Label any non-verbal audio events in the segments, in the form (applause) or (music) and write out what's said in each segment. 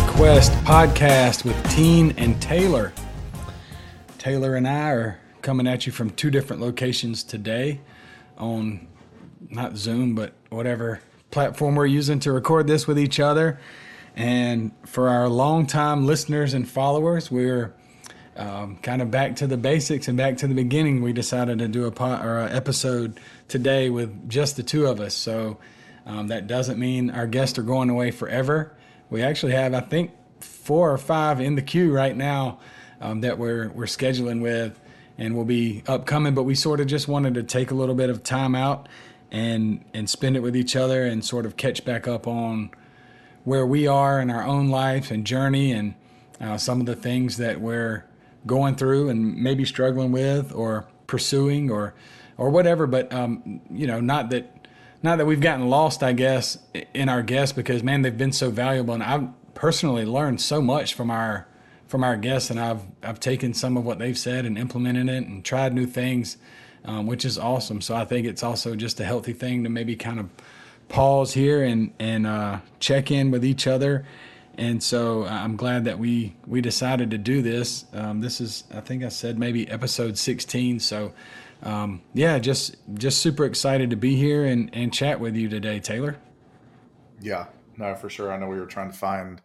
Quest podcast with Tine and Taylor. Taylor and I are coming at you from two different locations today on not Zoom, but whatever platform we're using to record this with each other. And for our longtime listeners and followers, we're um, kind of back to the basics and back to the beginning. We decided to do a, or a episode today with just the two of us. So um, that doesn't mean our guests are going away forever. We actually have, I think, four or five in the queue right now um, that we're we're scheduling with, and will be upcoming. But we sort of just wanted to take a little bit of time out and and spend it with each other and sort of catch back up on where we are in our own life and journey and uh, some of the things that we're going through and maybe struggling with or pursuing or or whatever. But um, you know, not that not that we've gotten lost, I guess, in our guests because man, they've been so valuable, and I've personally learned so much from our from our guests, and I've I've taken some of what they've said and implemented it and tried new things, um, which is awesome. So I think it's also just a healthy thing to maybe kind of pause here and and uh, check in with each other. And so I'm glad that we we decided to do this. Um, this is I think I said maybe episode 16. So um, yeah, just just super excited to be here and and chat with you today, Taylor. Yeah, no, for sure. I know we were trying to find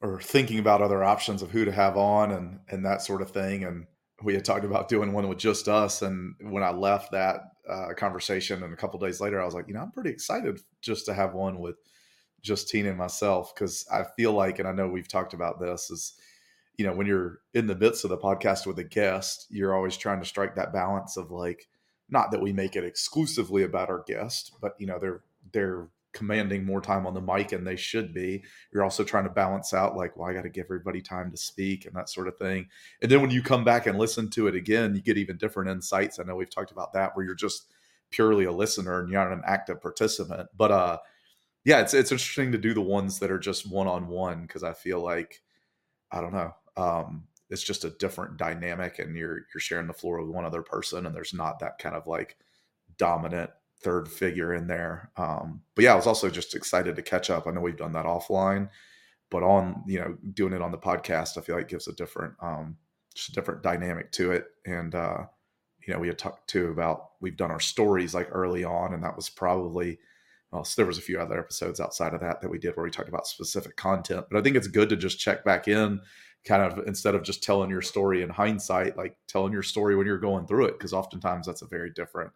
or thinking about other options of who to have on and and that sort of thing, and we had talked about doing one with just us. And when I left that uh, conversation, and a couple days later, I was like, you know, I'm pretty excited just to have one with just Tine and myself because I feel like, and I know we've talked about this, is you know, when you're in the midst of the podcast with a guest, you're always trying to strike that balance of like, not that we make it exclusively about our guest, but you know, they're they're commanding more time on the mic and they should be. You're also trying to balance out like, well, I got to give everybody time to speak and that sort of thing. And then when you come back and listen to it again, you get even different insights. I know we've talked about that where you're just purely a listener and you're not an active participant. But uh yeah, it's it's interesting to do the ones that are just one on one because I feel like I don't know um, it's just a different dynamic and you're you're sharing the floor with one other person and there's not that kind of like dominant third figure in there um, but yeah i was also just excited to catch up. I know we've done that offline but on you know doing it on the podcast i feel like gives a different um, just a different dynamic to it and uh, you know we had talked too about we've done our stories like early on and that was probably well, so there was a few other episodes outside of that that we did where we talked about specific content but i think it's good to just check back in kind of instead of just telling your story in hindsight, like telling your story when you're going through it, because oftentimes that's a very different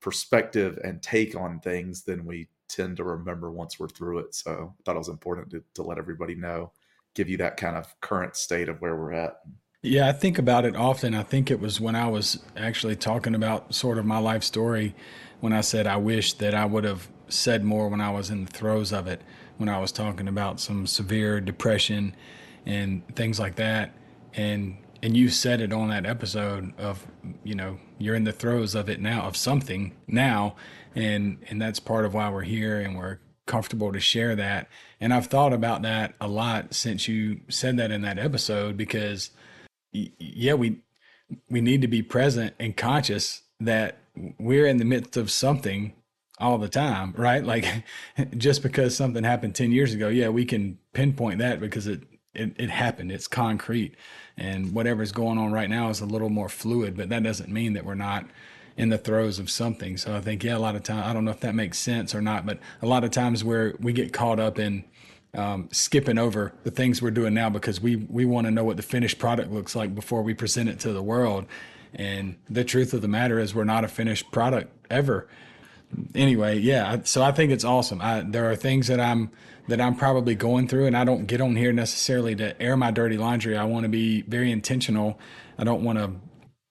perspective and take on things than we tend to remember once we're through it. So I thought it was important to, to let everybody know, give you that kind of current state of where we're at. Yeah, I think about it often. I think it was when I was actually talking about sort of my life story when I said I wish that I would have said more when I was in the throes of it, when I was talking about some severe depression and things like that. And and you said it on that episode of you know you're in the throes of it now of something now. And and that's part of why we're here and we're comfortable to share that. And i've thought about that a lot since you said that in that episode because yeah we we need to be present and conscious that we're in the midst of something all the time right? Like (laughs) just because something happened 10 years ago yeah we can pinpoint that because it it, it happened. It's concrete. And whatever's going on right now is a little more fluid, but that doesn't mean that we're not in the throes of something. So I think, yeah, a lot of time, I don't know if that makes sense or not, but a lot of times where we get caught up in um, skipping over the things we're doing now because we, we want to know what the finished product looks like before we present it to the world. And the truth of the matter is we're not a finished product ever. Anyway, yeah, so I think it's awesome. I, there are things that I'm, that I'm probably going through, and I don't get on here necessarily to air my dirty laundry. I want to be very intentional. I don't want to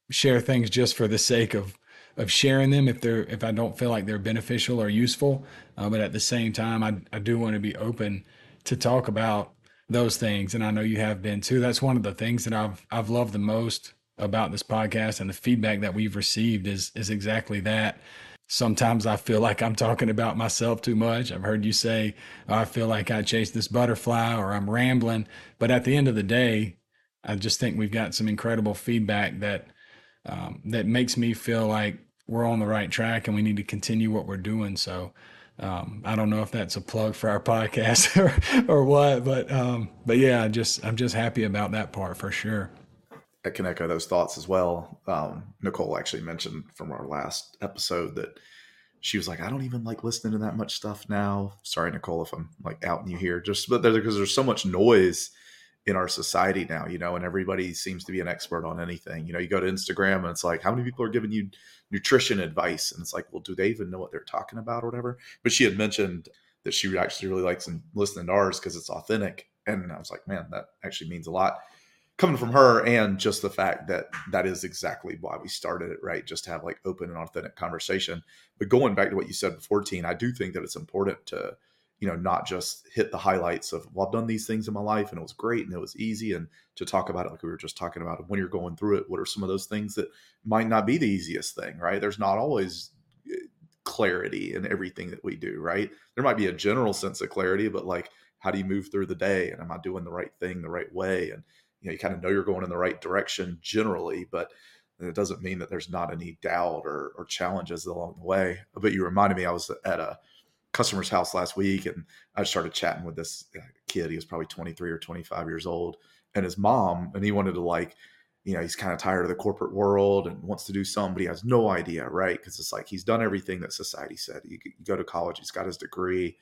share things just for the sake of of sharing them if they're if I don't feel like they're beneficial or useful. Uh, but at the same time, I I do want to be open to talk about those things, and I know you have been too. That's one of the things that I've I've loved the most about this podcast and the feedback that we've received is is exactly that sometimes I feel like I'm talking about myself too much. I've heard you say, oh, I feel like I chased this butterfly or I'm rambling. But at the end of the day, I just think we've got some incredible feedback that um, that makes me feel like we're on the right track and we need to continue what we're doing. So um, I don't know if that's a plug for our (laughs) podcast or, or what, but um, but yeah, just I'm just happy about that part for sure. I can echo those thoughts as well. Um, Nicole actually mentioned from our last episode that she was like, I don't even like listening to that much stuff now. Sorry, Nicole, if I'm like outing you here, just but because there's so much noise in our society now, you know, and everybody seems to be an expert on anything. You know, you go to Instagram and it's like, how many people are giving you nutrition advice? And it's like, well, do they even know what they're talking about or whatever? But she had mentioned that she actually really likes listening to ours because it's authentic. And I was like, man, that actually means a lot coming from her and just the fact that that is exactly why we started it right? Just to have like open and authentic conversation. But going back to what you said before Tine i do think that it's important to you know not just hit the highlights of well i've done these things in my life and it was great and it was easy and to talk about it like we were just talking about when you're going through it what are some of those things that might not be the easiest thing right? There's not always eh, clarity in everything that we do right? There might be a general sense of clarity but like how do you move through the day? And am i doing the right thing the right way? And you know you kind of know you're going in the right direction generally but it doesn't mean that there's not any doubt or, or challenges along the way. But you reminded me i was at a customer's house last week and i started chatting with this uh, kid he was probably 23 or 25 years old and his mom and he wanted to like you know he's kind of tired of the corporate world and wants to do something but he has no idea right? Because it's like he's done everything that society said. You, go to college he's got his degree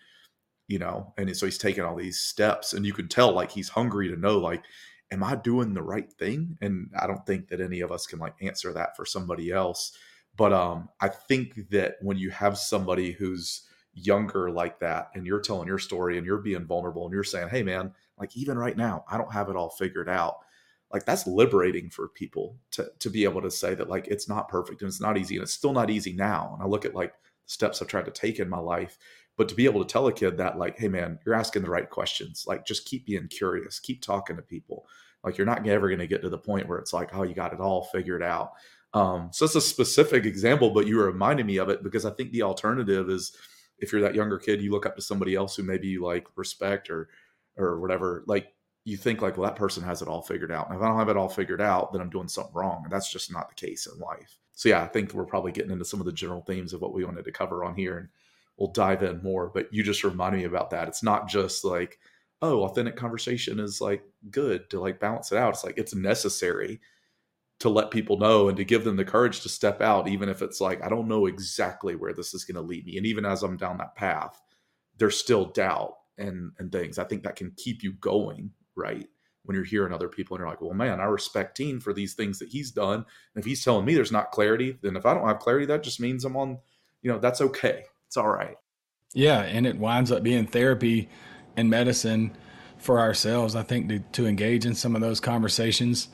you know and so he's taking all these steps and you can tell like he's hungry to know like am I doing the right thing? And I don't think that any of us can like answer that for somebody else. But um, I think that when you have somebody who's younger like that and you're telling your story and you're being vulnerable and you're saying, hey, man, like even right now, I don't have it all figured out. Like that's liberating for people to, to be able to say that like it's not perfect and it's not easy and it's still not easy now. And I look at like steps I've tried to take in my life but to be able to tell a kid that like hey man you're asking the right questions like just keep being curious keep talking to people. Like you're not ever going to get to the point where it's like oh you got it all figured out. Um, so it's a specific example but you reminded me of it because i think the alternative is if you're that younger kid you look up to somebody else who maybe you like respect or or whatever like you think like well that person has it all figured out and if i don't have it all figured out then i'm doing something wrong and that's just not the case in life. So yeah i think we're probably getting into some of the general themes of what we wanted to cover on here and we'll dive in more. But you just reminded me about that. It's not just like, oh, authentic conversation is like good to like balance it out. It's like it's necessary to let people know and to give them the courage to step out, even if it's like, I don't know exactly where this is going to lead me. And even as I'm down that path, there's still doubt and and things. I think that can keep you going, right? When you're hearing other people and you're like, well, man, I respect Tine for these things that he's done. And if he's telling me there's not clarity, then if I don't have clarity, that just means I'm on, you know, that's okay it's all right. Yeah, and it winds up being therapy and medicine for ourselves. I think to, to engage in some of those conversations,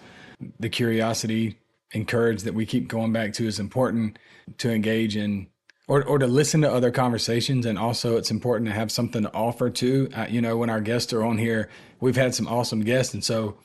the curiosity and courage that we keep going back to is important to engage in or, or to listen to other conversations. And also, it's important to have something to offer too. Uh, you know, when our guests are on here, we've had some awesome guests. And so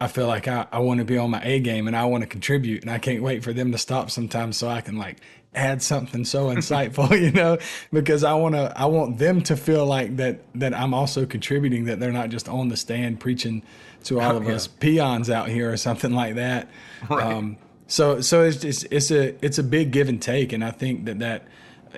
I feel like I, I want to be on my A game and I want to contribute. And I can't wait for them to stop sometimes so I can like add something so (laughs) insightful, you know, because I want to I want them to feel like that that I'm also contributing that they're not just on the stand preaching to all of yeah. us peons out here or something like that. Right. Um, so so it's just it's a it's a big give and take and I think that that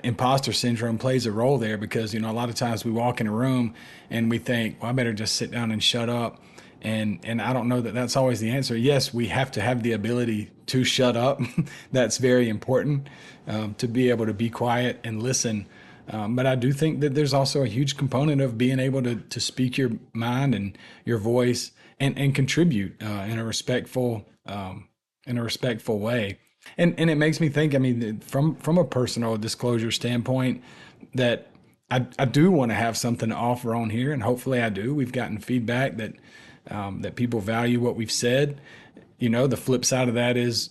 imposter syndrome plays a role there because you know a lot of times we walk in a room and we think, well, I better just sit down and shut up and and I don't know that that's always the answer. Yes, we have to have the ability to shut up. (laughs) that's very important um, to be able to be quiet and listen. Um, but I do think that there's also a huge component of being able to to speak your mind and your voice and and contribute uh, in a respectful um, in a respectful way. And and it makes me think. I mean, from from a personal disclosure standpoint, that I, I do want to have something to offer on here, and hopefully I do. We've gotten feedback that um, that people value what we've said. You know, the flip side of that is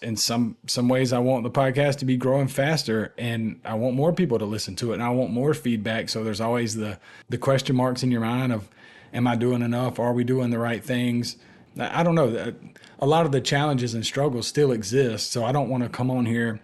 in some some ways I want the podcast to be growing faster and I want more people to listen to it and I want more feedback. So there's always the the question marks in your mind of am I doing enough? Are we doing the right things? I don't know. A lot of the challenges and struggles still exist. So I don't want to come on here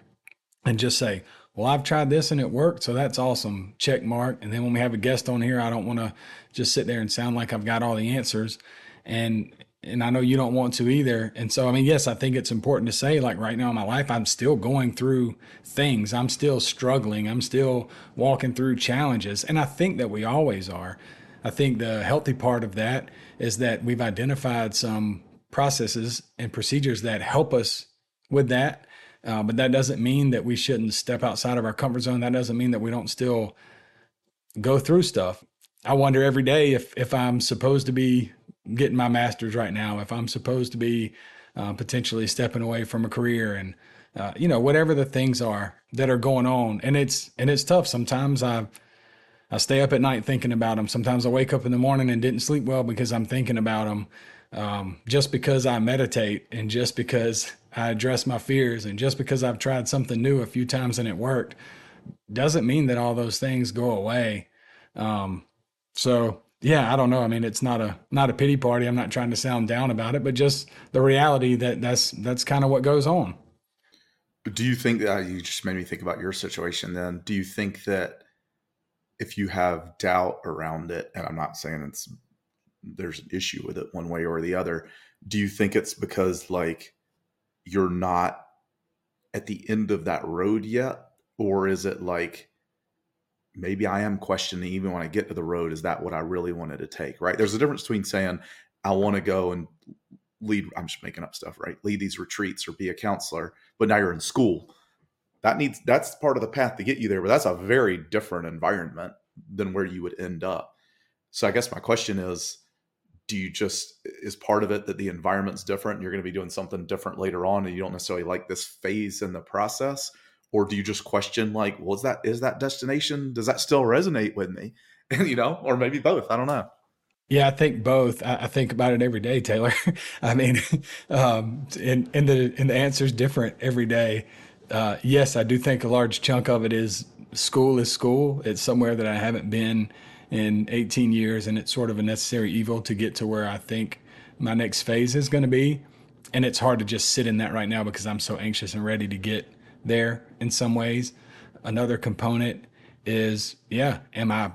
and just say, well, I've tried this and it worked, so that's awesome. Check mark. And then when we have a guest on here, I don't want to just sit there and sound like I've got all the answers. And and I know you don't want to either. And so, I mean, yes, I think it's important to say, like, right now in my life, I'm still going through things. I'm still struggling. I'm still walking through challenges. And I think that we always are. I think the healthy part of that is that we've identified some processes and procedures that help us with that. Uh, but that doesn't mean that we shouldn't step outside of our comfort zone. That doesn't mean that we don't still go through stuff. I wonder every day if if I'm supposed to be getting my master's right now, if I'm supposed to be uh, potentially stepping away from a career and uh, you know whatever the things are that are going on, and it's and it's tough. Sometimes I I stay up at night thinking about them. Sometimes I wake up in the morning and didn't sleep well because I'm thinking about them. Um, just because I meditate and just because I address my fears and just because I've tried something new a few times and it worked doesn't mean that all those things go away. Um, so yeah, I don't know. I mean, it's not a not a pity party. I'm not trying to sound down about it, but just the reality that that's that's kind of what goes on. Do you think that you just made me think about your situation? Then, do you think that if you have doubt around it, and I'm not saying it's there's an issue with it one way or the other, do you think it's because like you're not at the end of that road yet, or is it like maybe I am questioning even when I get to the road, is that what I really wanted to take? Right. There's a difference between saying, I want to go and lead, I'm just making up stuff, right? Lead these retreats or be a counselor, but now you're in school. That needs, that's part of the path to get you there, but that's a very different environment than where you would end up. So I guess my question is, do you just is part of it that the environment's different and you're going to be doing something different later on and you don't necessarily like this phase in the process or do you just question like well is that is that destination does that still resonate with me (laughs) and you know or maybe both i don't know yeah, I think both. I, I think about it every day, Taylor. (laughs) I mean, (laughs) um, and and the and the answer is different every day. Uh, yes, I do think a large chunk of it is school is school. It's somewhere that I haven't been in 18 years, and it's sort of a necessary evil to get to where I think my next phase is going to be. And it's hard to just sit in that right now because I'm so anxious and ready to get there in some ways. Another component is, yeah, am I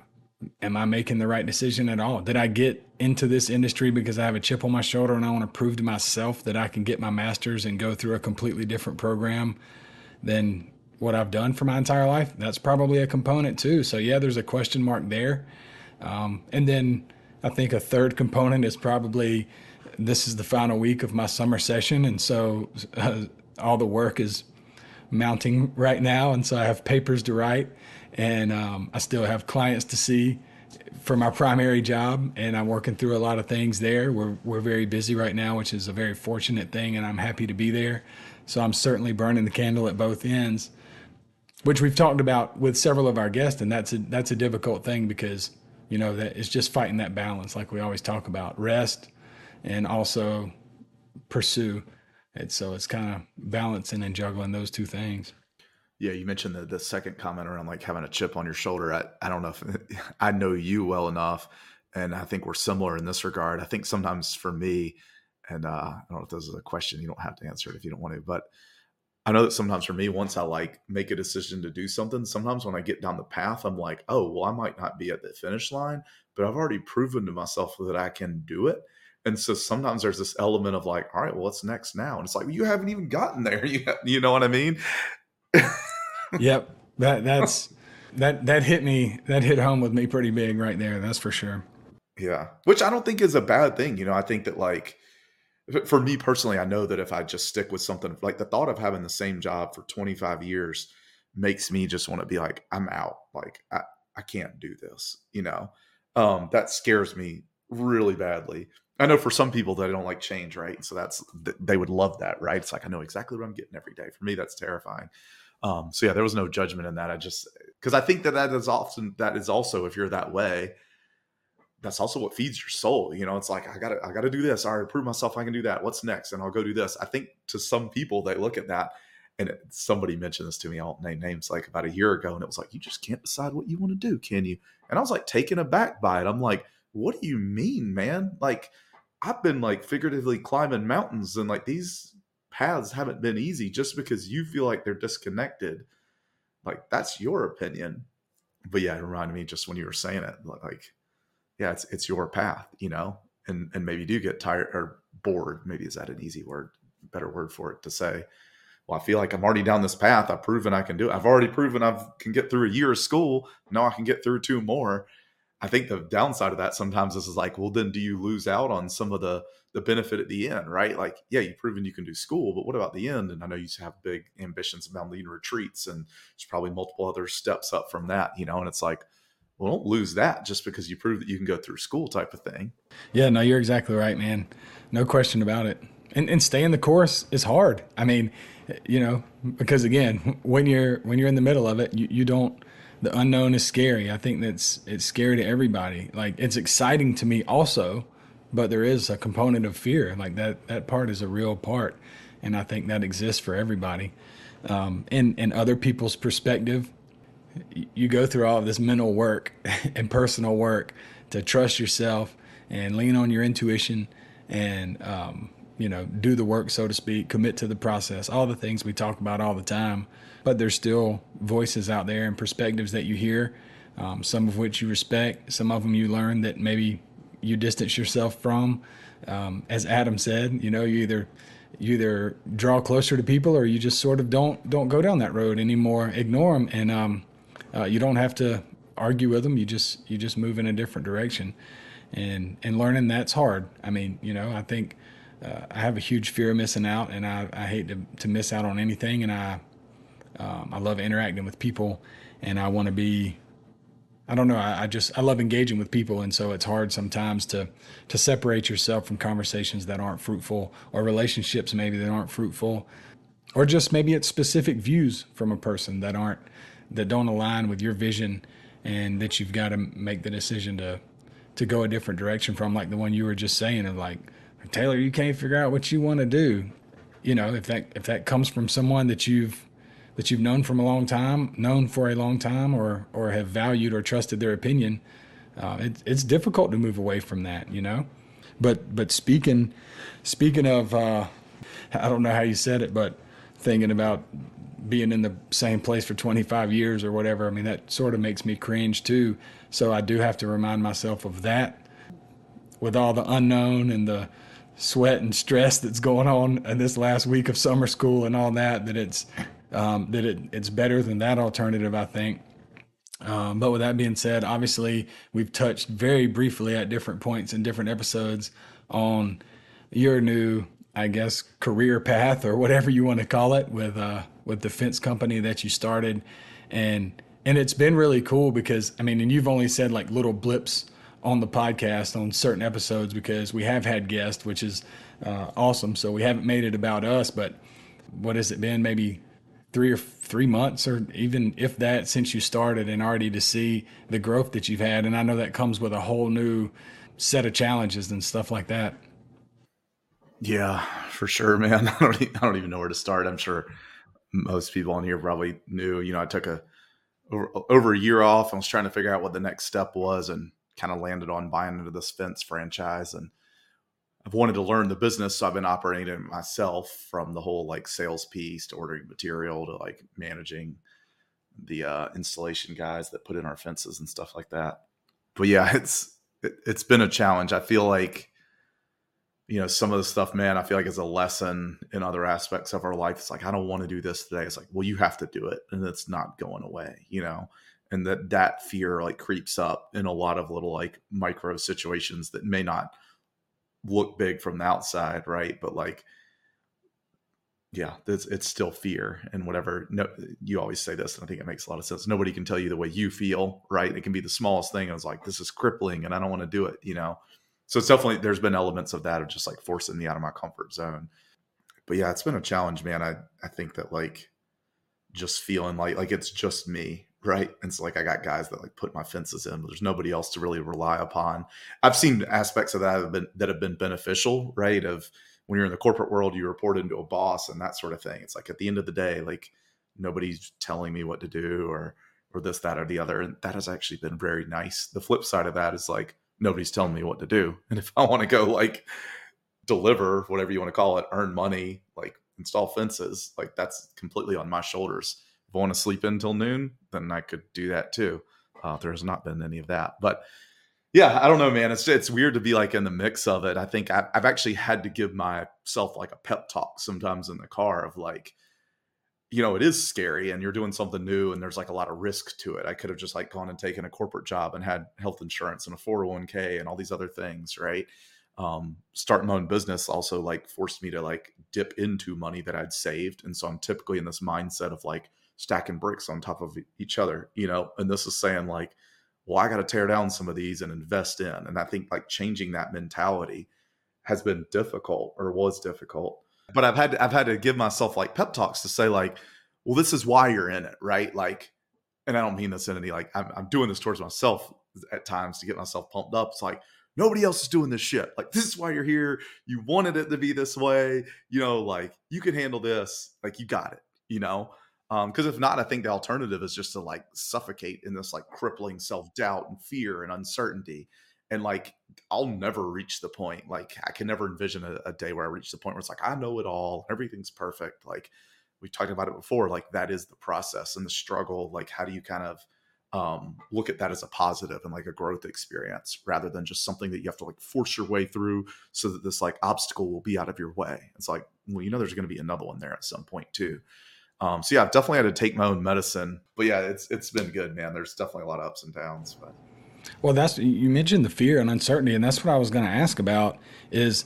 am I making the right decision at all? Did I get into this industry because I have a chip on my shoulder and I want to prove to myself that I can get my master's and go through a completely different program than what I've done for my entire life? That's probably a component too. So yeah, there's a question mark there. Um, and then I think a third component is probably this is the final week of my summer session, and so (laughs) uh, all the work is mounting right now, and so I have papers to write, and um, I still have clients to see for my primary job, and I'm working through a lot of things there. We're we're very busy right now, which is a very fortunate thing, and I'm happy to be there. So I'm certainly burning the candle at both ends, which we've talked about with several of our guests, and that's a that's a difficult thing because you know that it's just fighting that balance, like we always talk about, rest and also pursue. And so it's kind of balancing and juggling those two things. Yeah, you mentioned the, the second comment around like having a chip on your shoulder. I, I don't know if (laughs) I know you well enough, and I think we're similar in this regard. I think sometimes for me, and uh, I don't know if this is a question, you don't have to answer it if you don't want to, but I know that sometimes for me, once I like make a decision to do something, sometimes when I get down the path, I'm like, oh, well, I might not be at the finish line, but I've already proven to myself that I can do it. And so sometimes there's this element of like, all right, well, what's next now? And it's like, well, you haven't even gotten there (laughs) yet. You know what I mean? (laughs) yep. That that's that that hit me. That hit home with me pretty big right there. That's for sure. Yeah. Which I don't think is a bad thing. You know, I think that like for me personally, I know that if I just stick with something like the thought of having the same job for 25 years makes me just want to be like, I'm out. Like I, I can't do this, you know? Um, that scares me really badly. I know for some people that I don't like change, right? So that's they would love that, right? It's like I know exactly what I'm getting every day. For me, that's terrifying. Um, so yeah, there was no judgment in that. I just because I think that that is often that is also if you're that way, that's also what feeds your soul. You know, it's like I gotta I gotta do this. I right, prove myself I can do that. What's next? And I'll go do this. I think to some people they look at that and it, somebody mentioned this to me. I won't name names like about a year ago, and it was like you just can't decide what you want to do, can you? And I was like taken aback by it. I'm like, what do you mean, man? Like I've been like figuratively climbing mountains and like these paths haven't been easy just because you feel like they're disconnected. Like that's your opinion. But yeah, it reminded me just when you were saying it, like, yeah, it's it's your path, you know, and and maybe you do get tired or bored. Maybe is that an easy word, better word for it to say? Well, I feel like I'm already down this path. I've proven I can do it. I've already proven I can get through a year of school. Now I can get through two more. I think the downside of that sometimes is, like, well, then do you lose out on some of the the benefit at the end, right? Like, yeah, you've proven you can do school, but what about the end? And I know you have big ambitions about leading retreats, and there's probably multiple other steps up from that, you know. And it's like, well, don't lose that just because you prove that you can go through school, type of thing. Yeah, no, you're exactly right, man. No question about it. And and staying the course is hard. I mean, you know, because again, when you're when you're in the middle of it, you, you don't the unknown is scary. I think that's it's scary to everybody. Like it's exciting to me also, but there is a component of fear. Like that that part is a real part, and I think that exists for everybody. Um, in in other people's perspective, you go through all of this mental work (laughs) and personal work to trust yourself and lean on your intuition and um, you know do the work so to speak commit to the process all the things we talk about all the time but there's still voices out there and perspectives that you hear, um, some of which you respect, some of them you learn that maybe you distance yourself from. Um, as Adam said, you know, you either you either draw closer to people or you just sort of don't don't go down that road anymore. Ignore them, and um, uh, you don't have to argue with them. You just you just move in a different direction, and and learning that's hard. I mean, you know, I think. Uh, I have a huge fear of missing out, and I, I hate to, to miss out on anything. And I um, I love interacting with people, and I want to be. I don't know. I, I, just I love engaging with people, and so it's hard sometimes to to separate yourself from conversations that aren't fruitful, or relationships maybe that aren't fruitful, or just maybe it's specific views from a person that aren't that don't align with your vision, and that you've got to make the decision to to go a different direction from, like the one you were just saying, of like Taylor, you can't figure out what you want to do. You know, if that if that comes from someone that you've that you've known from a long time, known for a long time, or or have valued or trusted their opinion, uh, it, it's difficult to move away from that, you know. But but speaking speaking of, uh, I don't know how you said it, but thinking about being in the same place for 25 years or whatever, I mean that sort of makes me cringe too. So I do have to remind myself of that with all the unknown and the sweat and stress that's going on in this last week of summer school and all that that it's um, that it, it's better than that alternative, I think. Um, but with that being said, obviously we've touched very briefly at different points in different episodes on your new, I guess, career path or whatever you want to call it with uh, with the fence company that you started, and and it's been really cool because I mean, and you've only said like little blips on the podcast on certain episodes because we have had guests, which is uh, awesome. So we haven't made it about us, but what has it been? Maybe three or three months or even if that since you started and already to see the growth that you've had. And i know that comes with a whole new set of challenges and stuff like that. Yeah for sure man. (laughs) I don't, I don't even know where to start. I'm sure most people on here probably knew. You know i took a over, over a year off. And was trying to figure out what the next step was and kind of landed on buying into this fence franchise and I've wanted to learn the business, so I've been operating it myself from the whole like sales piece to ordering material to like managing the uh, installation guys that put in our fences and stuff like that. But yeah, (laughs) it's it, it's been a challenge. I feel like you know some of the stuff, man. I feel like it's a lesson in other aspects of our life. It's like I don't want to do this today. It's like, well, you have to do it, and it's not going away. You know, and that that fear like creeps up in a lot of little like micro situations that may not look big from the outside, right? But like, yeah, it's, it's still fear and whatever. No, you always say this, and I think it makes a lot of sense. Nobody can tell you the way you feel, right? It can be the smallest thing. I was like, this is crippling, and I don't want to do it, you know. So it's definitely there's been elements of that of just like forcing me out of my comfort zone. But yeah, it's been a challenge, man. I I think that like just feeling like like it's just me right? And so like I got guys that like put my fences in, but there's nobody else to really rely upon. I've seen aspects of that have been that have been beneficial, right? Of when you're in the corporate world, you report into a boss and that sort of thing. It's like at the end of the day, like nobody's telling me what to do or or this, that, or the other. And that has actually been very nice. The flip side of that is like nobody's telling me what to do. And if I want to go like deliver, whatever you want to call it, earn money, like install fences, like that's completely on my shoulders want to sleep in until noon, then I could do that too. Uh, there has not been any of that, but Yeah, I don't know, man. It's it's weird to be like in the mix of it. I think I've, I've actually had to give myself like a pep talk sometimes in the car of like, you know, it is scary and you're doing something new and there's like a lot of risk to it. I could have just like gone and taken a corporate job and had health insurance and a 401k and all these other things, right? Um, starting my own business also like forced me to like dip into money that I'd saved. And so I'm typically in this mindset of like stacking bricks on top of each other, you know, and this is saying like, well, I got to tear down some of these and invest in. And I think like changing that mentality has been difficult or was difficult. But I've had to, I've had to give myself like pep talks to say like, well, this is why you're in it, right? Like, and I don't mean this in any like I'm, I'm doing this towards myself at times to get myself pumped up. It's like nobody else is doing this shit. Like this is why you're here. You wanted it to be this way. You know, like you can handle this. Like you got it. You know, because um, if not, I think the alternative is just to like suffocate in this like crippling self doubt and fear and uncertainty. And like, I'll never reach the point. Like, I can never envision a, a, day where I reach the point where it's like, I know it all, everything's perfect. Like, we talked about it before. Like, that is the process and the struggle. Like, how do you kind of um, look at that as a positive and like a growth experience rather than just something that you have to like force your way through so that this like obstacle will be out of your way? It's like, well, you know, there's going to be another one there at some point too. Um, so yeah, I've definitely had to take my own medicine, but yeah, it's it's been good, man. There's definitely a lot of ups and downs, but. Well, that's you mentioned the fear and uncertainty, and that's what I was going to ask about. Is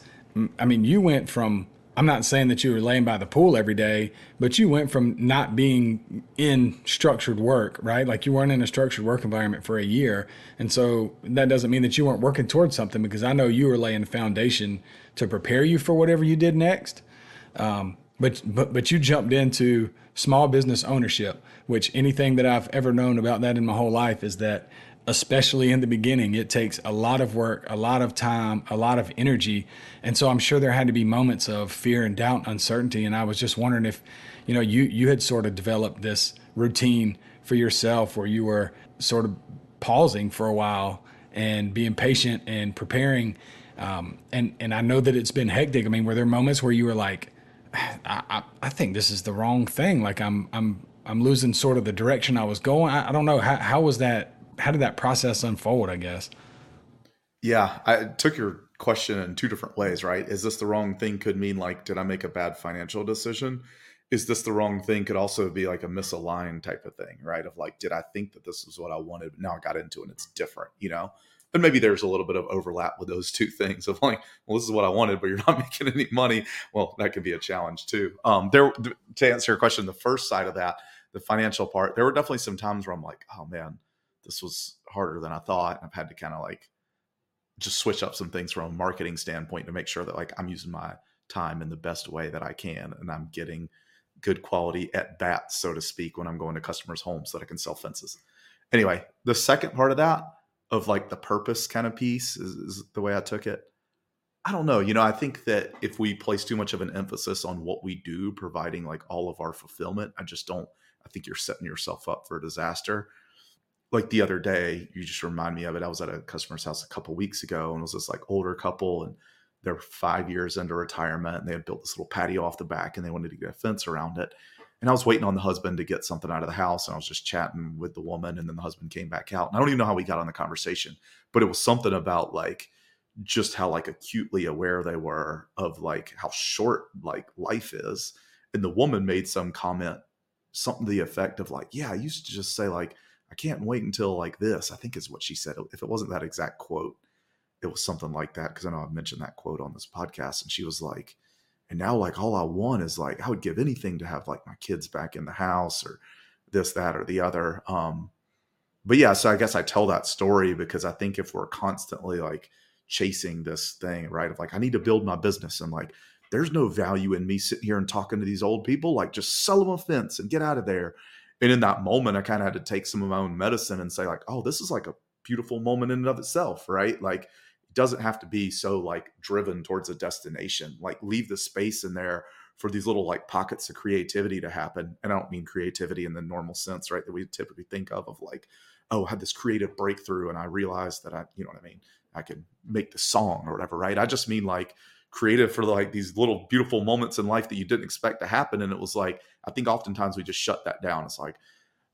I mean, you went from I'm not saying that you were laying by the pool every day, but you went from not being in structured work, right? Like you weren't in a structured work environment for a year. And so that doesn't mean that you weren't working towards something because I know you were laying the foundation to prepare you for whatever you did next. Um, but, but, but you jumped into small business ownership, which anything that I've ever known about that in my whole life is that, especially in the beginning, it takes a lot of work, a lot of time, a lot of energy. And so I'm sure there had to be moments of fear and doubt, and uncertainty. And I was just wondering if, you know, you, you had sort of developed this routine for yourself where you were sort of pausing for a while and being patient and preparing. Um, and, and I know that it's been hectic. I mean, were there moments where you were like, I, I, think this is the wrong thing. Like I'm I'm I'm losing sort of the direction I was going. I, I don't know how how was that. How did that process unfold? I guess. Yeah, I took your question in two different ways. Right? Is this the wrong thing? Could mean like, did I make a bad financial decision? Is this the wrong thing? Could also be like a misaligned type of thing, right? Of like, did I think that this was what I wanted? Now I got into it and it's different, you know? And maybe there's a little bit of overlap with those two things of like, well, this is what I wanted, but you're not (laughs) making any money. Well, that can be a challenge too. Um, there to answer your question, the first side of that, the financial part, there were definitely some times where I'm like, oh man, this was harder than I thought. And I've had to kind of like just switch up some things from a marketing standpoint to make sure that like I'm using my time in the best way that I can and I'm getting good quality at bats, so to speak, when I'm going to customers' homes so that I can sell fences. Anyway, the second part of that of like the purpose kind of piece is, is the way I took it. I don't know. You know, I think that if we place too much of an emphasis on what we do, providing like all of our fulfillment, I just don't, I think you're setting yourself up for a disaster. Like the other day, you just remind me of it. I was at a customer's house a couple weeks ago and it was this like older couple and they're five years into retirement and they had built this little patio off the back and they wanted to get a fence around it and I was waiting on the husband to get something out of the house, and I was just chatting with the woman, and then the husband came back out. And I don't even know how we got on the conversation, but it was something about like just how like acutely aware they were of like how short like life is. And the woman made some comment, something to the effect of like, "Yeah, I used to just say like." I can't wait until like this. I think is what she said. If it wasn't that exact quote, it was something like that. Cause I know I've mentioned that quote on this podcast. And she was like, and now, like, all I want is like, I would give anything to have like my kids back in the house or this, that, or the other. Um, but yeah, so I guess I tell that story because I think if we're constantly like chasing this thing, right, of like, I need to build my business and like, there's no value in me sitting here and talking to these old people, like, just sell them a fence and get out of there. And in that moment, I kind of had to take some of my own medicine and say, like, oh, this is like a beautiful moment in and of itself, right? Like, doesn't have to be so like driven towards a destination. Like leave the space in there for these little like pockets of creativity to happen. And I don't mean creativity in the normal sense, right? That we typically think of of like, oh, I had this creative breakthrough and I realized that I, you know what I mean? I could make the song or whatever, right? I just mean like creative for like these little beautiful moments in life that you didn't expect to happen. And it was like, I think oftentimes we just shut that down. It's like,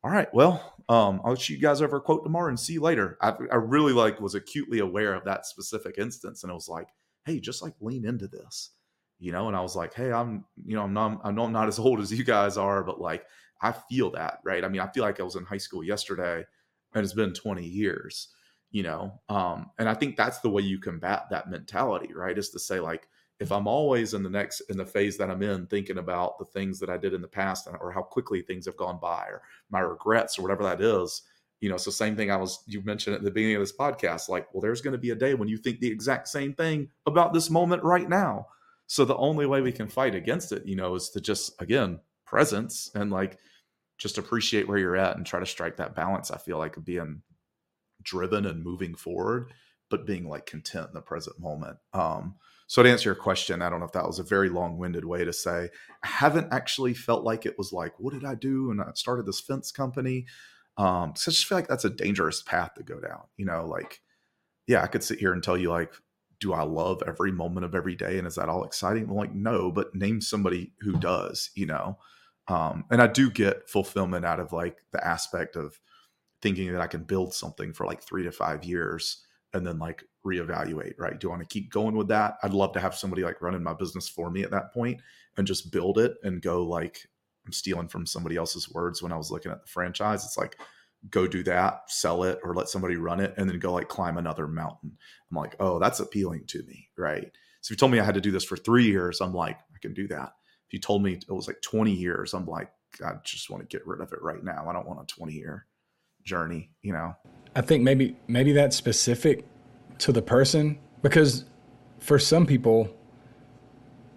all right, well, um, I'll shoot you guys over a quote tomorrow and see you later. I, I really like was acutely aware of that specific instance, and it was like, hey, just like lean into this, you know. And I was like, hey, I'm, you know, I'm not, I know I'm not as old as you guys are, but like I feel that, right? I mean, I feel like I was in high school yesterday, and it's been 20 years, you know. Um, and I think that's the way you combat that mentality, right? Is to say like if I'm always in the next in the phase that I'm in, thinking about the things that I did in the past or how quickly things have gone by or my regrets or whatever that is, you know, the same thing I was you mentioned at the beginning of this podcast. Like, well, there's going to be a day when you think the exact same thing about this moment right now. So the only way we can fight against it, you know, is to just again presence and like just appreciate where you're at and try to strike that balance. I feel like being driven and moving forward, but being like content in the present moment. Um, so to answer your question, I don't know if that was a very long-winded way to say I haven't actually felt like it was like, what did I do? And I started this fence company. Um, so I just feel like that's a dangerous path to go down. You know, like, yeah, I could sit here and tell you like, do I love every moment of every day? And is that all exciting? Well, like, no, but name somebody who does, you know. Um, and I do get fulfillment out of like the aspect of thinking that I can build something for like three to five years and then like reevaluate, right? Do I want to keep going with that? I'd love to have somebody like running my business for me at that point and just build it and go like I'm stealing from somebody else's words when I was looking at the franchise. It's like go do that, sell it, or let somebody run it, and then go like climb another mountain. I'm like, oh, that's appealing to me, right? So if you told me I had to do this for three years, I'm like, I can do that. If you told me it was like 20 years, I'm like, I just want to get rid of it right now. I don't want a 20 year journey, you know. I think maybe maybe that's specific to the person because for some people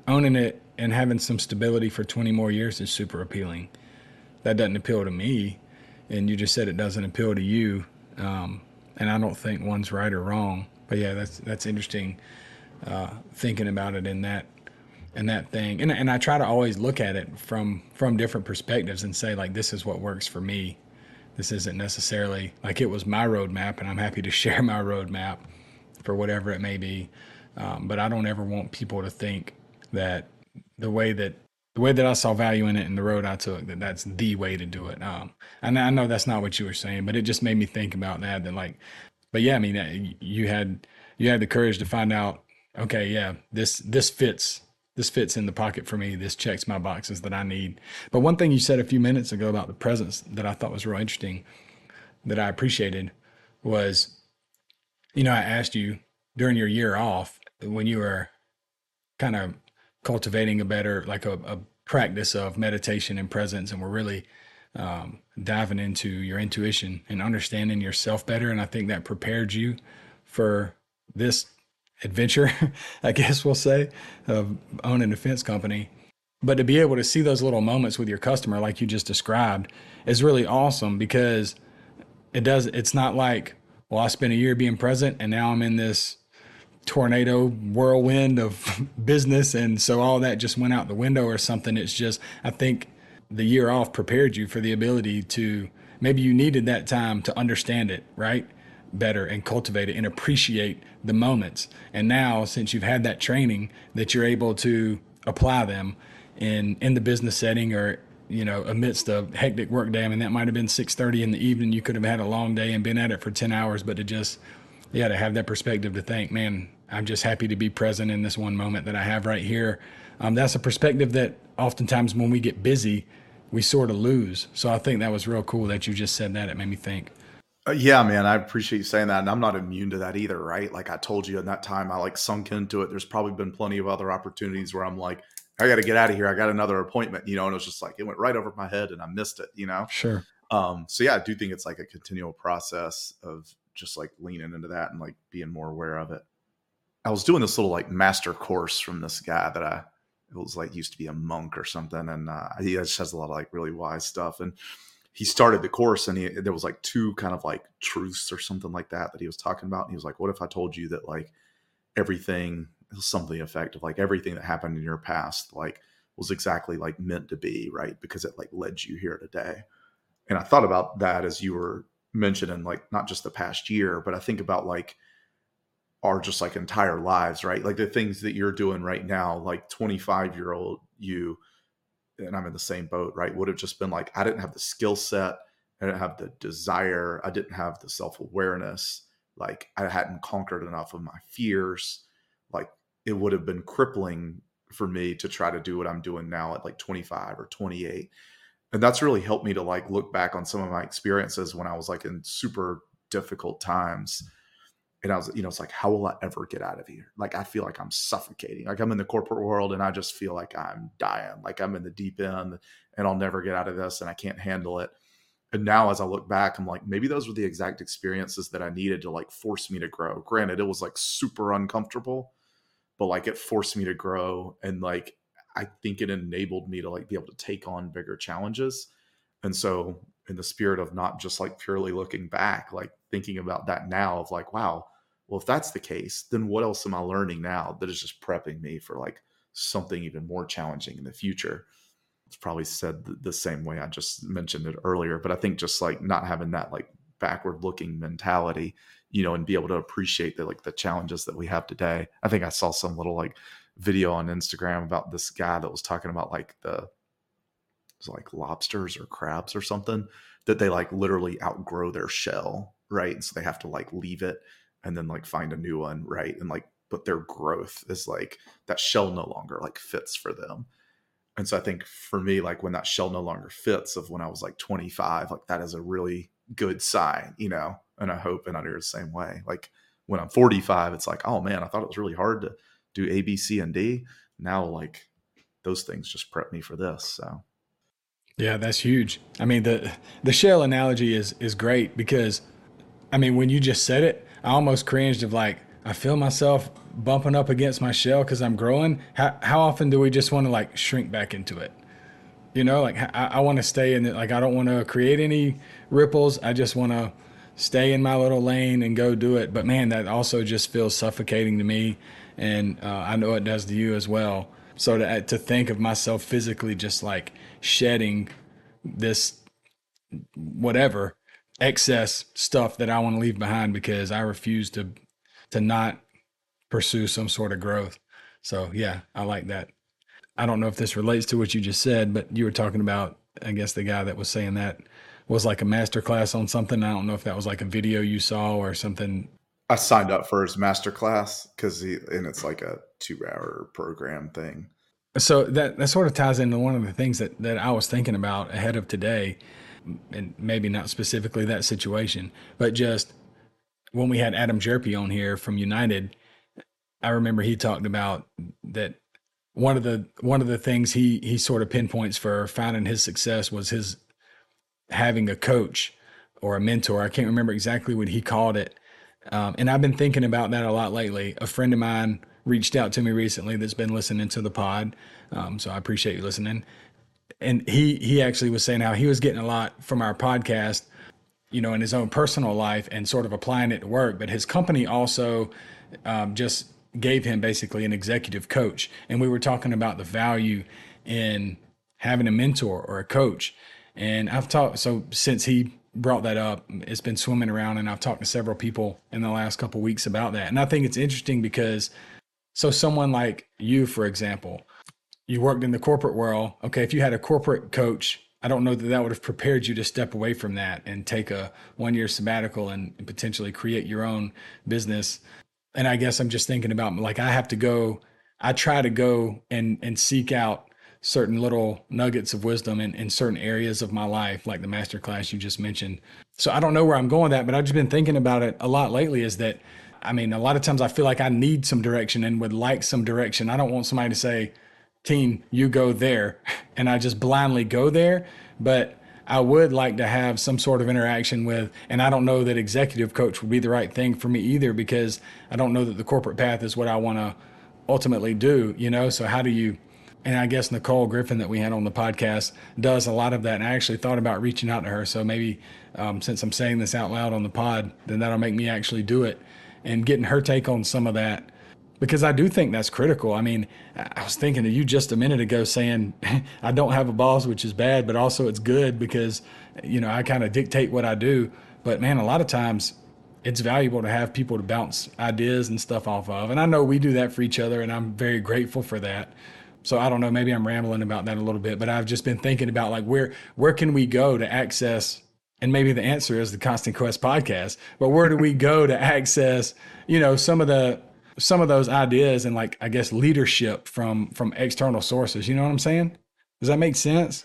owning it and having some stability for 20 more years is super appealing. That doesn't appeal to me, and you just said it doesn't appeal to you. Um, and I don't think one's right or wrong. But yeah, that's that's interesting uh, thinking about it in that in that thing. And and I try to always look at it from from different perspectives and say like this is what works for me this isn't necessarily like it was my roadmap, and I'm happy to (laughs) share my roadmap for whatever it may be. Um, but I don't ever want people to think that the way that the way that I saw value in it and the road I took that that's the way to do it. Um, and I know that's not what you were saying, but it just made me think about that. That like, but yeah, I mean, uh, you had you had the courage to find out. Okay, yeah, this this fits this fits in the pocket for me. This checks my boxes that I need. But one thing you said a few minutes ago about the presence that I thought was real interesting, that I appreciated, was, you know, I asked you during your year off when you were kind of cultivating a better, like a, a practice of meditation and presence, and we're really um, diving into your intuition and understanding yourself better. And I think that prepared you for this adventure, (laughs) I guess we'll say, of owning a fence company. But to be able to see those little moments with your customer, like you just described, is really awesome because it does. It's not like, well, I spent a year being present and now I'm in this tornado whirlwind of (laughs) business, and so all that just went out the window or something. It's just, I think the year off prepared you for the ability to maybe you needed that time to understand it, right? better and cultivate it and appreciate the moments. And now, since you've had that training, that you're able to apply them in in the business setting or you know amidst a hectic work day. I mean, that might have been 6:30 in the evening. You could have had a long day and been at it for 10 hours, but to just yeah, to have that perspective to think, man, I'm just happy to be present in this one moment that I have right here. Um, that's a perspective that oftentimes when we get busy, we sort of lose. So I think that was real cool that you just said that. It made me think. Uh, yeah, man, I appreciate you saying that, and I'm not immune to that either, right? Like I told you in that time, I like sunk into it. There's probably been plenty of other opportunities where I'm like, I got to get out of here. I got another appointment, you know, and it was just like it went right over my head, and I missed it, you know. Sure. Um. So yeah, I do think it's like a continual process of just like leaning into that and like being more aware of it. I was doing this little like master course from this guy that I it was like used to be a monk or something, and uh, he just has a lot of like really wise stuff and he started the course and he, there was like two kind of like truths or something like that that he was talking about. And he was like, what if I told you that like everything something effective, like everything that happened in your past, like was exactly like meant to be, right? Because it like led you here today. And I thought about that as you were mentioning, like not just the past year, but I think about like our just like entire lives, right? Like the things that you're doing right now, like 25 year old you and I'm in the same boat, right? Would have just been like, I didn't have the skill set I didn't have the desire. I didn't have the self awareness. Like I hadn't conquered enough of my fears. Like it would have been crippling for me to try to do what I'm doing now at like 25 or 28. And that's really helped me to like look back on some of my experiences when I was like in super difficult times. And I was, you know, it's like, how will I ever get out of here? Like, I feel like I'm suffocating. Like, I'm in the corporate world and I just feel like I'm dying. Like, I'm in the deep end and I'll never get out of this and I can't handle it. And now, as I look back, I'm like, maybe those were the exact experiences that I needed to like force me to grow. Granted, it was like super uncomfortable, but like it forced me to grow and like I think it enabled me to like be able to take on bigger challenges. And so in the spirit of not just like purely looking back, like thinking about that now of like, wow, well, if that's the case, then what else am I learning now that is just prepping me for like something even more challenging in the future? It's probably said the same way I just mentioned it earlier, but I think just like not having that like backward looking mentality you know, and be able to appreciate the like the challenges that we have today. I think I saw some little like video on Instagram about this guy that was talking about like the like lobsters or crabs or something that they like literally outgrow their shell, right? And so they have to like leave it and then like find a new one, right? And like but their growth is like that shell no longer like fits for them. And so I think for me, like when that shell no longer fits of when I was like 25, like that is a really good sign, you know, and I hope and under the same way. Like when I'm 45, it's like, oh man, I thought it was really hard to do A, B, C, and D. Now, like those things just prep me for this. So, yeah, that's huge. I mean the the shell analogy is is great because, I mean, when you just said it, I almost cringed of like I feel myself bumping up against my shell because I'm growing. How how often do we just want to like shrink back into it? You know, like I, I want to stay in it. Like I don't want to create any ripples. I just want to stay in my little lane and go do it. But man, that also just feels suffocating to me, and uh, I know it does to you as well. So to to think of myself physically just like shedding this whatever excess stuff that I want to leave behind because I refuse to to not pursue some sort of growth. So yeah, I like that. I don't know if this relates to what you just said, but you were talking about I guess the guy that was saying that was like a master class on something. I don't know if that was like a video you saw or something. I signed up for his master class because he and it's like a two hour program thing. So that that sort of ties into one of the things that that I was thinking about ahead of today, and maybe not specifically that situation, but just when we had Adam Jerpy on here from United, I remember he talked about that one of the one of the things he he sort of pinpoints for finding his success was his having a coach or a mentor. I can't remember exactly what he called it. Um, and I've been thinking about that a lot lately. A friend of mine reached out to me recently that's been listening to the pod. Um, so I appreciate you listening. And he he actually was saying how he was getting a lot from our podcast, you know, in his own personal life and sort of applying it to work. But his company also um, just gave him basically an executive coach. And we were talking about the value in having a mentor or a coach. And I've talked, so since he brought that up, it's been swimming around, and I've talked to several people in the last couple weeks about that. And I think it's interesting because, so someone like you, for example, you worked in the corporate world. Okay, if you had a corporate coach, I don't know that that would have prepared you to step away from that and take a one year sabbatical and, potentially create your own business. And I guess I'm just thinking about like I have to go, I try to go and and seek out certain little nuggets of wisdom in, in certain areas of my life, like the master class you just mentioned. So I don't know where I'm going with that, but I've just been thinking about it a lot lately is that, I mean, a lot of times I feel like I need some direction and would like some direction. I don't want somebody to say, Tine, you go there. And I just blindly go there. But I would like to have some sort of interaction with, and I don't know that executive coach would be the right thing for me either because I don't know that the corporate path is what I want to ultimately do, you know? So how do you, and I guess Nicole Griffin that we had on the podcast does a lot of that. And I actually thought about reaching out to her. So maybe um, since I'm saying this out loud on the pod, then that'll make me actually do it and getting her take on some of that because I do think that's critical. I mean, I was thinking of you just a minute ago saying (laughs) I don't have a boss, which is bad, but also it's good because you know I kind of dictate what I do. But man, a lot of times it's valuable to have people to bounce ideas and stuff off of. And I know we do that for each other, and I'm very grateful for that so I don't know, maybe I'm rambling about that a little bit, but I've just been thinking about like where where can we go to access and maybe the answer is the Constant Quest podcast. But where do we go to access, you know, some of the some of those ideas and like I guess leadership from from external sources? You know what I'm saying? Does that make sense?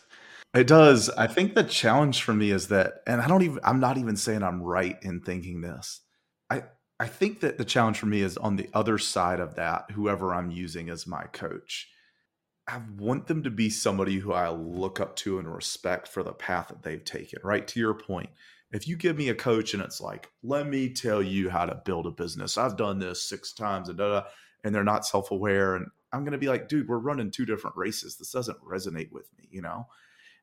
It does. I think the challenge for me is that, and I don't even, I'm not even saying I'm right in thinking this. I, I think that the challenge for me is on the other side of that, whoever I'm using as my coach. I want them to be somebody who I look up to and respect for the path that they've taken, right? To your point, if you give me a coach and it's like, let me tell you how to build a business, I've done this six times and, da, and they're not self aware. And I'm going to be like, dude, we're running two different races. This doesn't resonate with me, you know?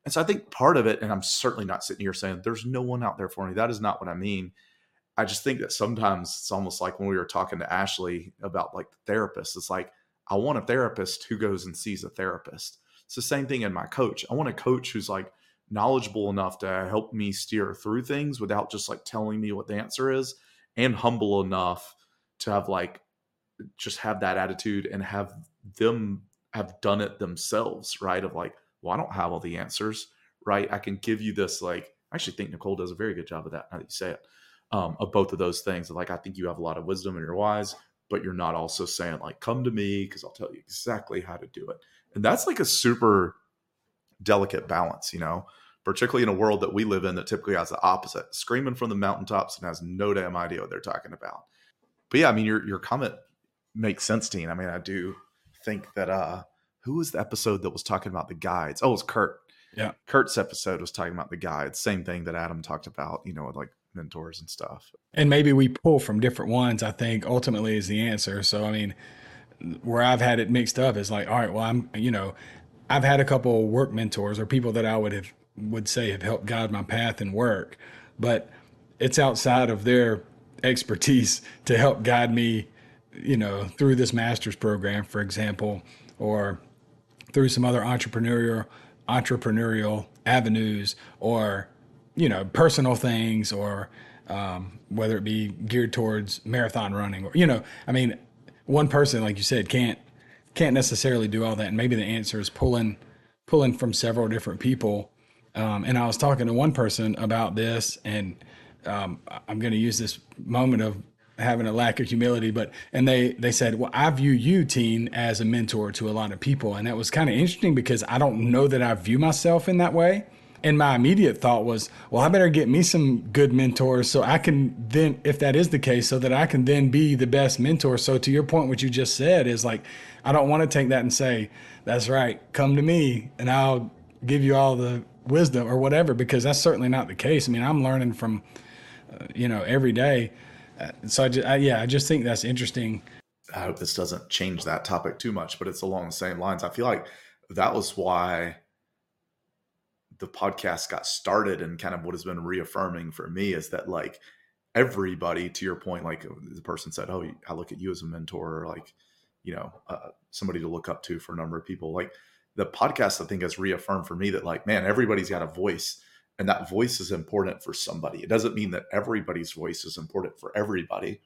And so I think part of it, and I'm certainly not sitting here saying there's no one out there for me. That is not what I mean. I just think that sometimes it's almost like when we were talking to Ashley about like the therapist, it's like, I want a therapist who goes and sees a therapist. It's the same thing in my coach. I want a coach who's like knowledgeable enough to help me steer through things without just like telling me what the answer is and humble enough to have like just have that attitude and have them have done it themselves, right? Of like, well, I don't have all the answers, right? I can give you this, like, I actually think Nicole does a very good job of that now that you say it, um, of both of those things. Like, I think you have a lot of wisdom and you're wise, but you're not also saying, like, come to me because I'll tell you exactly how to do it. And that's like a super delicate balance, you know, particularly in a world that we live in that typically has the opposite screaming from the mountaintops and has no damn idea what they're talking about. But yeah, I mean, your, your comment makes sense, Tine. I mean, I do think that, uh, who was the episode that was talking about the guides? Oh, it was Kurt. Yeah. Kurt's episode was talking about the guides. Same thing that Adam talked about, you know, like mentors and stuff. And maybe we pull from different ones, I think ultimately is the answer. So, I mean, where I've had it mixed up is like, all right, well, I'm, you know, I've had a couple work mentors or people that I would have, would say have helped guide my path in work, but it's outside of their expertise to help guide me, you know, through this master's program, for example, or through some other entrepreneurial entrepreneurial avenues or you know personal things or um, whether it be geared towards marathon running or you know i mean one person like you said can't can't necessarily do all that. And maybe the answer is pulling pulling from several different people. Um, and i was talking to one person about this and um, i'm going to use this moment of having a lack of humility but and they they said well i view you Tine as a mentor to a lot of people. And that was kind of interesting because i don't know that i view myself in that way and my immediate thought was well i better get me some good mentors so i can then if that is the case so that i can then be the best mentor so to your point what you just said is like i don't want to take that and say that's right come to me and i'll give you all the wisdom or whatever because that's certainly not the case i mean i'm learning from uh, you know every day uh, so I, just, I, yeah, I just think that's interesting. I hope this doesn't change that topic too much, but it's along the same lines. I feel like that was why the podcast got started and kind of what has been reaffirming for me is that like everybody to your point like the person said oh i look at you as a mentor or like you know uh, somebody to look up to for a number of people like the podcast i think has reaffirmed for me that like man everybody's got a voice and that voice is important for somebody. It doesn't mean that everybody's voice is important for everybody,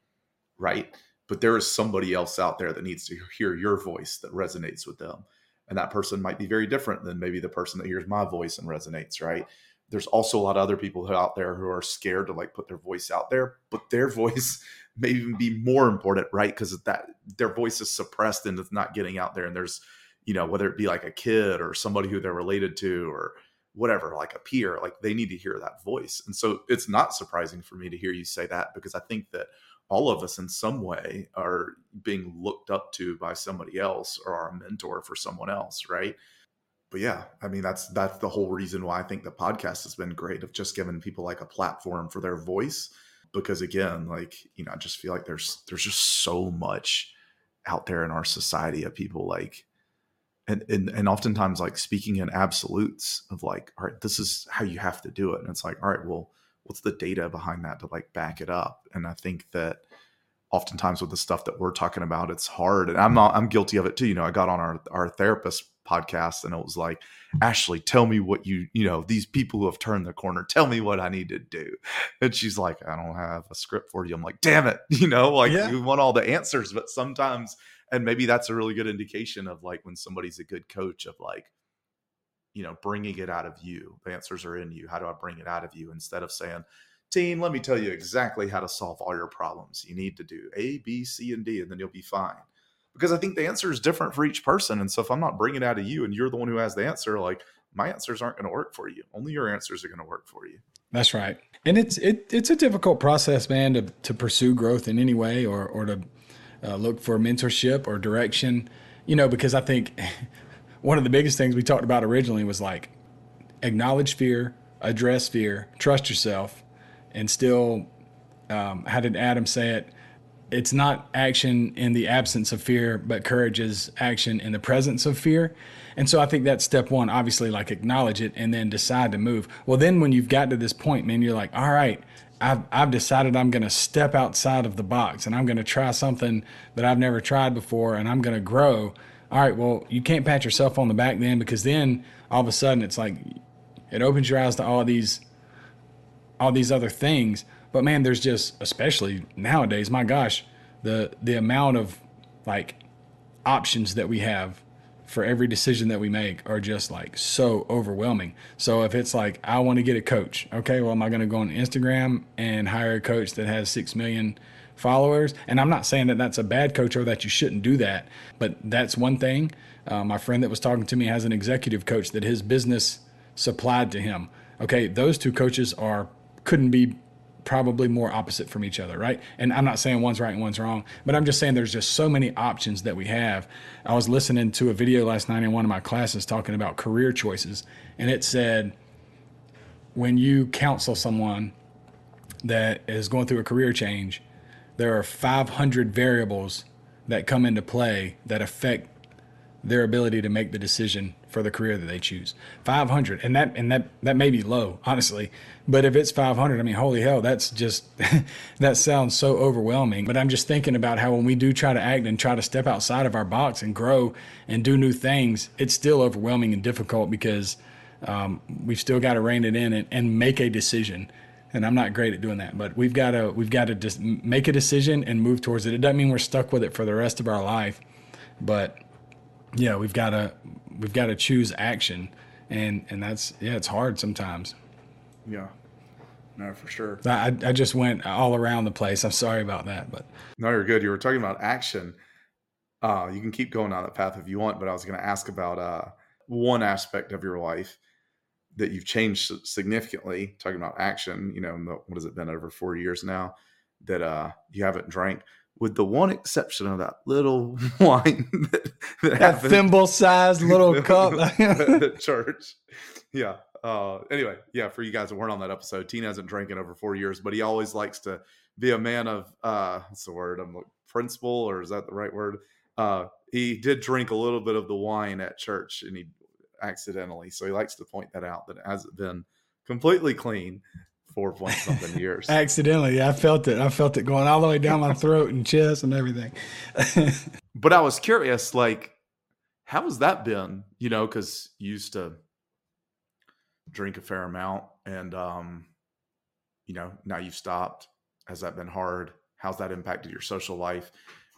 right? But there is somebody else out there that needs to hear your voice that resonates with them. And that person might be very different than maybe the person that hears my voice and resonates, right? There's also a lot of other people out there who are scared to like put their voice out there, but their (laughs) voice may even be more important, right? Because that their voice is suppressed and it's not getting out there. And there's, you know, whether it be like a kid or somebody who they're related to or whatever, like a peer, like they need to hear that voice. And so it's not surprising for me to hear you say that because I think that all of us in some way are being looked up to by somebody else or are a mentor for someone else, right? But yeah, I mean that's that's the whole reason why I think the podcast has been great of just giving people like a platform for their voice because again, like, you know, I just feel like there's there's just so much out there in our society of people like and, and and oftentimes like speaking in absolutes of like all right this is how you have to do it and it's like all right well what's the data behind that to like back it up? And i think that oftentimes with the stuff that we're talking about it's hard. And i'm not i'm guilty of it too. You know i got on our our therapist podcast and it was like ashley tell me what you you know these people who have turned the corner tell me what i need to do. And she's like i don't have a script for you. I'm like damn it. (laughs) You know like yeah. we want all the answers but sometimes and maybe that's a really good indication of like when somebody's a good coach of like you know, bringing it out of you. The answers are in you. How do I bring it out of you instead of saying, Tine, let me tell you exactly how to solve all your problems. You need to do A, B, C, and D, and then you'll be fine. Because I think the answer is different for each person. And so if I'm not bringing it out of you and you're the one who has the answer, like my answers aren't going to work for you. Only your answers are going to work for you. That's right. And it's it, it's a difficult process, man, to, to pursue growth in any way or, or to uh, look for mentorship or direction, you know, because I think one of the biggest things we talked about originally was like acknowledge fear, address fear, trust yourself, and still, um, how did Adam say it? It's not action in the absence of fear, but courage is action in the presence of fear. And so I think that's step one, obviously, like acknowledge it and then decide to move. Well, then when you've got to this point, man, you're like, all right, I've, I've decided I'm going to step outside of the box and I'm going to try something that I've never tried before and I'm going to grow. All right, well, you can't pat yourself on the back then because then all of a sudden it's like it opens your eyes to all these all these other things. But man, there's just especially nowadays, my gosh, the the amount of like options that we have for every decision that we make are just like so overwhelming. So if it's like I want to get a coach, okay, well am I going to go on Instagram and hire a coach that has 6 million followers? And I'm not saying that that's a bad coach or that you shouldn't do that, but that's one thing. Uh, my friend that was talking to me has an executive coach that his business supplied to him. Okay, those two coaches are couldn't be probably more opposite from each other, right? And I'm not saying one's right and one's wrong, but I'm just saying there's just so many options that we have. I was listening to a video last night in one of my classes talking about career choices, and it said when you counsel someone that is going through a career change, there are 500 variables that come into play that affect their ability to make the decision for the career that they choose. 500 and that and that that may be low, honestly. But if it's 500, I mean, holy hell, that's just (laughs) that sounds so overwhelming. But I'm just thinking about how when we do try to act and try to step outside of our box and grow and do new things, it's still overwhelming and difficult because um, we've still got to rein it in and, and make a decision and I'm not great at doing that. But we've got to we've got to just make a decision and move towards it. It doesn't mean we're stuck with it for the rest of our life, but yeah, we've got to we've got to choose action, and and that's yeah, it's hard sometimes. Yeah, no, for sure. I I just went all around the place. I'm sorry about that, but no, you're good. You were talking about action. Uh, you can keep going down that path if you want, but I was going to ask about uh, one aspect of your life that you've changed significantly. Talking about action, you know, the, what has it been over four years now that uh, you haven't drank with the one exception of that little (laughs) wine that, that, that thimble sized little (laughs) cup at (laughs) church. Yeah. Uh, anyway, yeah, for you guys that weren't on that episode, Tine hasn't drank in over four years, but he always likes to be a man of uh what's the word? I'm like principle, or is that the right word? Uh he did drink a little bit of the wine at church and he accidentally. So he likes to point that out that it hasn't been completely clean four point something years. (laughs) Accidentally, yeah. I felt it. I felt it going all the way down my throat and chest and everything. (laughs) but I was curious, like, how has that been? You know, because you used to drink a fair amount, and um, you know, now you've stopped. Has that been hard? How's that impacted your social life?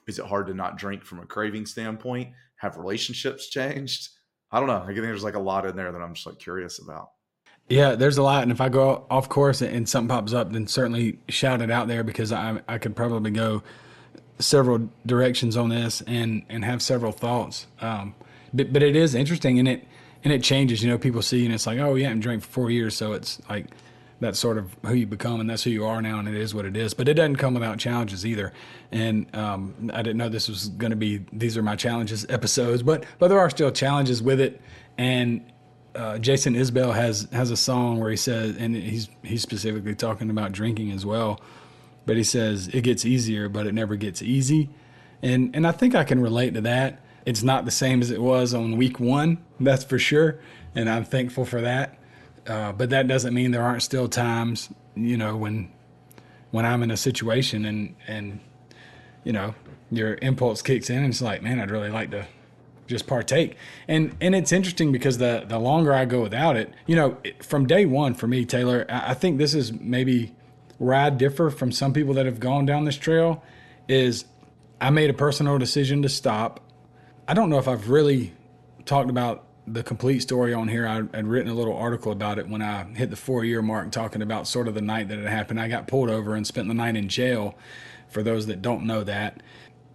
Is it hard to not drink from a craving standpoint? Have relationships changed? I don't know. I think there's like a lot in there that I'm just like curious about. Yeah, there's a lot, and if I go off course and something pops up, then certainly shout it out there because I I could probably go several directions on this and and have several thoughts. Um, but but it is interesting, and it and it changes. You know, people see and it's like, oh, yeah, I'm drinking for four years, so it's like that's sort of who you become, and that's who you are now, and it is what it is. But it doesn't come without challenges either. And um, I didn't know this was going to be these are my challenges episodes, but but there are still challenges with it, and uh, Jason Isbell has has a song where he says, and he's he's specifically talking about drinking as well, but he says it gets easier, but it never gets easy, and and I think I can relate to that. It's not the same as it was on week one, that's for sure, and I'm thankful for that. Uh, but that doesn't mean there aren't still times, you know, when when I'm in a situation and and you know your impulse kicks in and it's like, man, I'd really like to just partake. And and it's interesting because the the longer I go without it, you know, from day one for me, Taylor, I think this is maybe where I differ from some people that have gone down this trail. Is I made a personal decision to stop. I don't know if I've really talked about the complete story on here. I had written a little article about it when I hit the four year mark, talking about sort of the night that it happened. I got pulled over and spent the night in jail. For those that don't know that,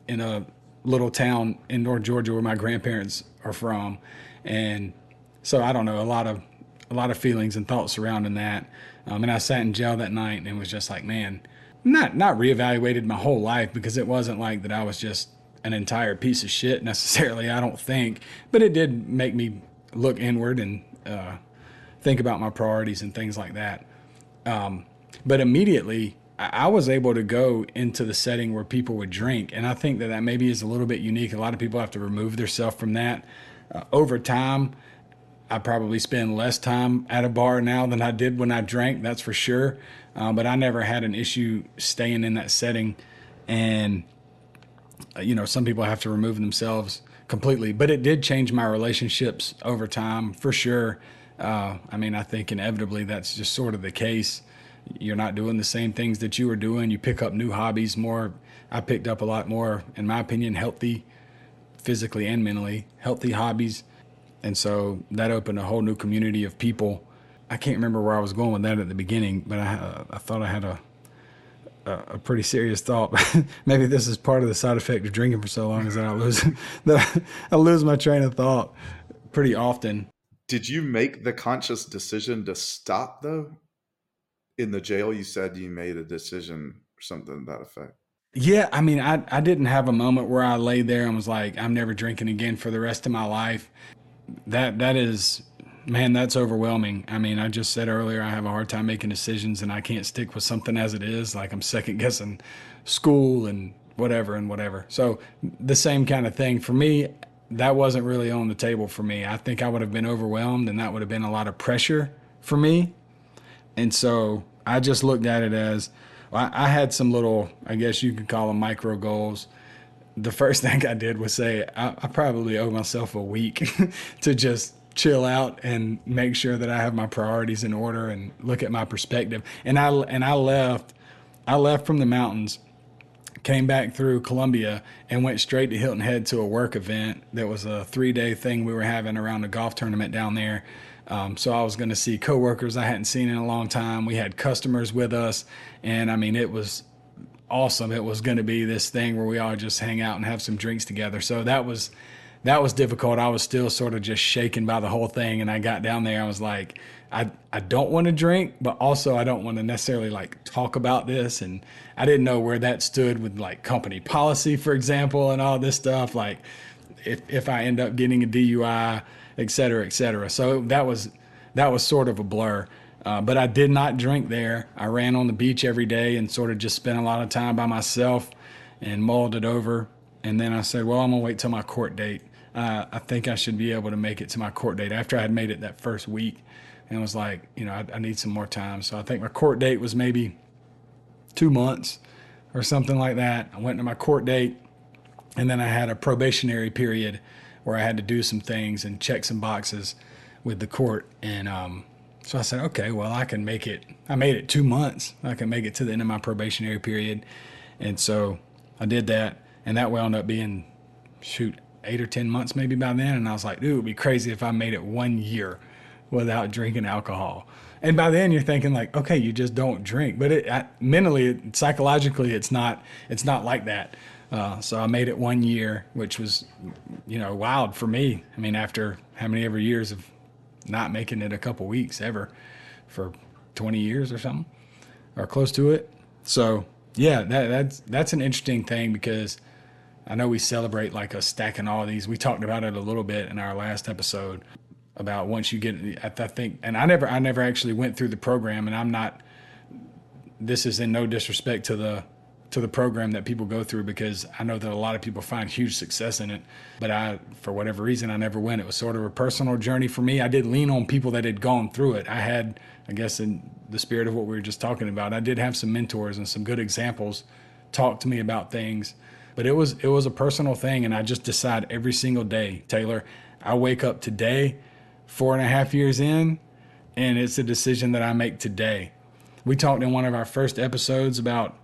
in a little town in North Georgia where my grandparents are from, and so I don't know a lot of a lot of feelings and thoughts surrounding that. Um, and I sat in jail that night and was just like, man, not not reevaluated my whole life because it wasn't like that I was just an entire piece of shit necessarily. I don't think, but it did make me look inward and uh, think about my priorities and things like that. Um, but immediately, I was able to go into the setting where people would drink, and I think that that maybe is a little bit unique. A lot of people have to remove themselves from that. Uh, over time, I probably spend less time at a bar now than I did when I drank. That's for sure. Uh, but I never had an issue staying in that setting, and you know, some people have to remove themselves completely, but it did change my relationships over time for sure. Uh, I mean, I think inevitably that's just sort of the case. You're not doing the same things that you were doing. You pick up new hobbies more. I picked up a lot more, in my opinion, healthy, physically and mentally, healthy hobbies. And so that opened a whole new community of people. I can't remember where I was going with that at the beginning, but I, uh, I thought I had a a, pretty serious thought. (laughs) Maybe this is part of the side effect of drinking for so long is that I lose (laughs) that I lose my train of thought pretty often. Did you make the conscious decision to stop though? In the jail, you said you made a decision or something to that effect. Yeah, I mean, I I didn't have a moment where I lay there and was like, I'm never drinking again for the rest of my life. That that is Man, that's overwhelming. I mean, I just said earlier I have a hard time making decisions and I can't stick with something as it is. Like I'm second guessing school and whatever and whatever. So the same kind of thing for me. That wasn't really on the table for me. I think I would have been overwhelmed and that would have been a lot of pressure for me. And so I just looked at it as well, I had some little, I guess you could call them micro goals the first (laughs) thing I did was say I, I probably owe myself a week (laughs) to just chill out and make sure that I have my priorities in order and look at my perspective. And I and I left I left from the mountains, came back through Columbia and went straight to Hilton Head to a work event that was a 3-day thing we were having around a golf tournament down there. Um, so I was going to see coworkers I hadn't seen in a long time. We had customers with us, and I mean it was awesome. It was going to be this thing where we all just hang out and have some drinks together. So that was that was difficult. I was still sort of just shaken by the whole thing. And I got down there, I was like, I, I don't want to drink, but also I don't want to necessarily like talk about this. And I didn't know where that stood with like company policy, for example, and all this stuff. Like if, if I end up getting a DUI, et cetera, et cetera. So that was, that was sort of a blur. Uh, but I did not drink there. I ran on the beach every day and sort of just spent a lot of time by myself and mulled it over. And then I said, well, I'm going to wait till my court date uh, I think I should be able to make it to my court date after I had made it that first week and was like, you know, I, I need some more time. So I think my court date was maybe two months or something like that. I went to my court date and then I had a probationary period where I had to do some things and check some boxes with the court. And um, so I said, okay, well, I can make it. I made it two months. I can make it to the end of my probationary period. And so I did that. And that wound up being, shoot, eight or 10 months maybe by then. And I was like, dude, it would be crazy if I made it one year without drinking alcohol. And by then you're thinking like, okay, you just don't drink. But it, mentally, psychologically, it's not, it's not like that. Uh, so I made it one year, which was, you know, wild for me. I mean, after how many ever years of not making it a couple weeks ever for 20 years or something or close to it. So yeah, that, that's, that's an interesting thing because I know we celebrate like a stacking all these. We talked about it a little bit in our last episode about once you get. I think, and I never, I never actually went through the program, and I'm not. This is in no disrespect to the to the program that people go through because I know that a lot of people find huge success in it. But I, for whatever reason, I never went. It was sort of a personal journey for me. I did lean on people that had gone through it. I had, I guess, in the spirit of what we were just talking about, I did have some mentors and some good examples talk to me about things but it was it was a personal thing, and I just decide every single day, Taylor. I wake up today, four and a half years in, and it's a decision that I make today. We talked in one of our first episodes about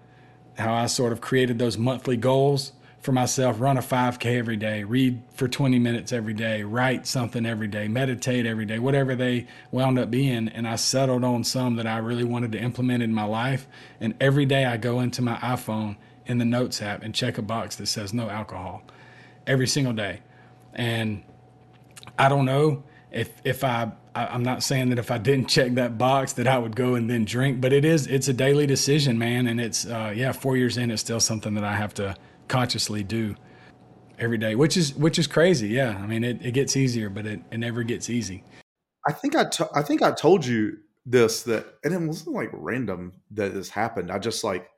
how I sort of created those monthly goals for myself run a 5K every day, read for 20 minutes every day, write something every day, meditate every day, whatever they wound up being. And I settled on some that I really wanted to implement in my life. And every day I go into my iPhone in the Notes app and check a box that says no alcohol every single day. And I don't know if if I I'm not saying that if I didn't check that box that I would go and then drink, but it is it's a daily decision, man, and it's uh, yeah, four years in, it's still something that I have to consciously do every day, which is which is crazy. Yeah, I mean, it, it gets easier, but it, it never gets easy. I think I, to, I think I told you this that, and it wasn't like random that this happened. I just like,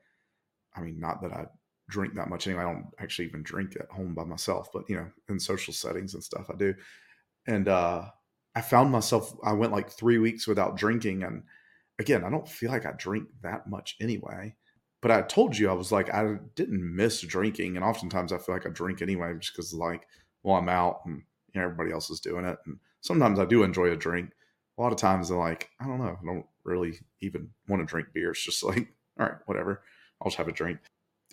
I mean, not that I drink that much anyway. I don't actually even drink at home by myself, but you know, in social settings and stuff, I do. And uh, I found myself, I went like three weeks without drinking, and again, I don't feel like I drink that much anyway but I told you I was like I didn't miss drinking, and oftentimes I feel like I drink anyway, just because like well I'm out and you know, everybody else is doing it, and sometimes I do enjoy a drink. A lot of times I'm like I don't know, I don't really even want to drink beer. It's just like all right, whatever, I'll just have a drink.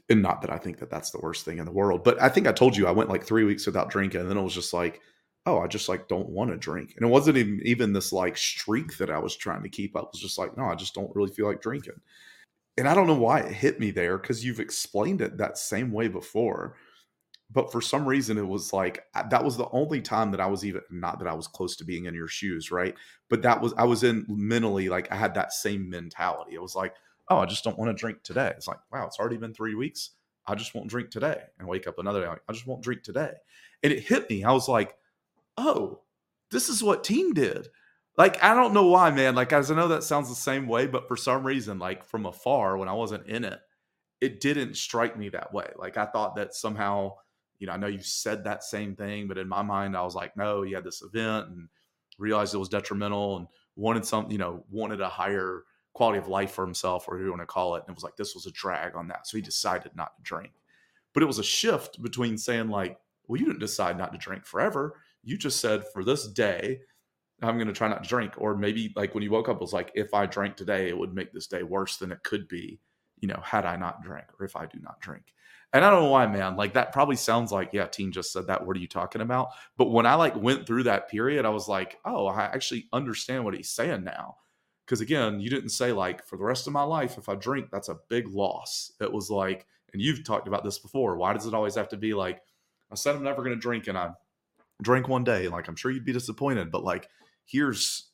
And not that I think that that's the worst thing in the world, but I think I told you I went like three weeks without drinking, and then it was just like oh, I just like don't want to drink. And it wasn't even, even this like streak that I was trying to keep up. It was just like, no, I just don't really feel like drinking and I don't know why it hit me there because you've explained it that same way before. But for some reason, it was like that was the only time that I was even not that I was close to being in your shoes, right? But that was I was in mentally like I had that same mentality. It was like, oh, I just don't want to drink today. It's like, wow, it's already been three weeks. I just won't drink today, and wake up another day like I just won't drink today. And it hit me. I was like, oh, this is what Tine did like I don't know why, man. Like as I know that sounds the same way, but for some reason, like from afar, when I wasn't in it, it didn't strike me that way. Like I thought that somehow, you know, I know you said that same thing, but in my mind, I was like, no, you had this event and realized it was detrimental and wanted some, you know, wanted a higher quality of life for himself, or whatever you want to call it. And it was like this was a drag on that. So he decided not to drink. But it was a shift between saying, like, well, you didn't decide not to drink forever. You just said for this day, I'm going to try not to drink. Or maybe like when you woke up, it was like, if I drank today, it would make this day worse than it could be, you know, had I not drank or if I do not drink. And I don't know why, man. Like that probably sounds like, yeah, Tine just said that. What are you talking about? But when I like went through that period, I was like, oh, I actually understand what he's saying now. Because again, you didn't say like for the rest of my life, if I drink, that's a big loss. It was like, and you've talked about this before. Why does it always have to be like, I said I'm never going to drink and I drank one day? Like I'm sure you'd be disappointed, but like here's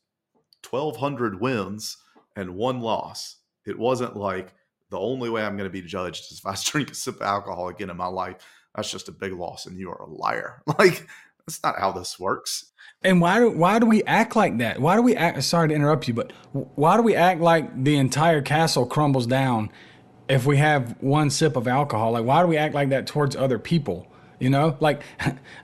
1200 wins and one loss. It wasn't like the only way I'm going to be judged is if I (laughs) drink a sip of alcohol again in my life. That's just a big loss, and you are a liar. (laughs) Like that's not how this works. And why do why do we act like that? Why do we act? Sorry to interrupt you, but why do we act like the entire castle crumbles down if we have one sip of alcohol? Like why do we act like that towards other people? You know, like (laughs)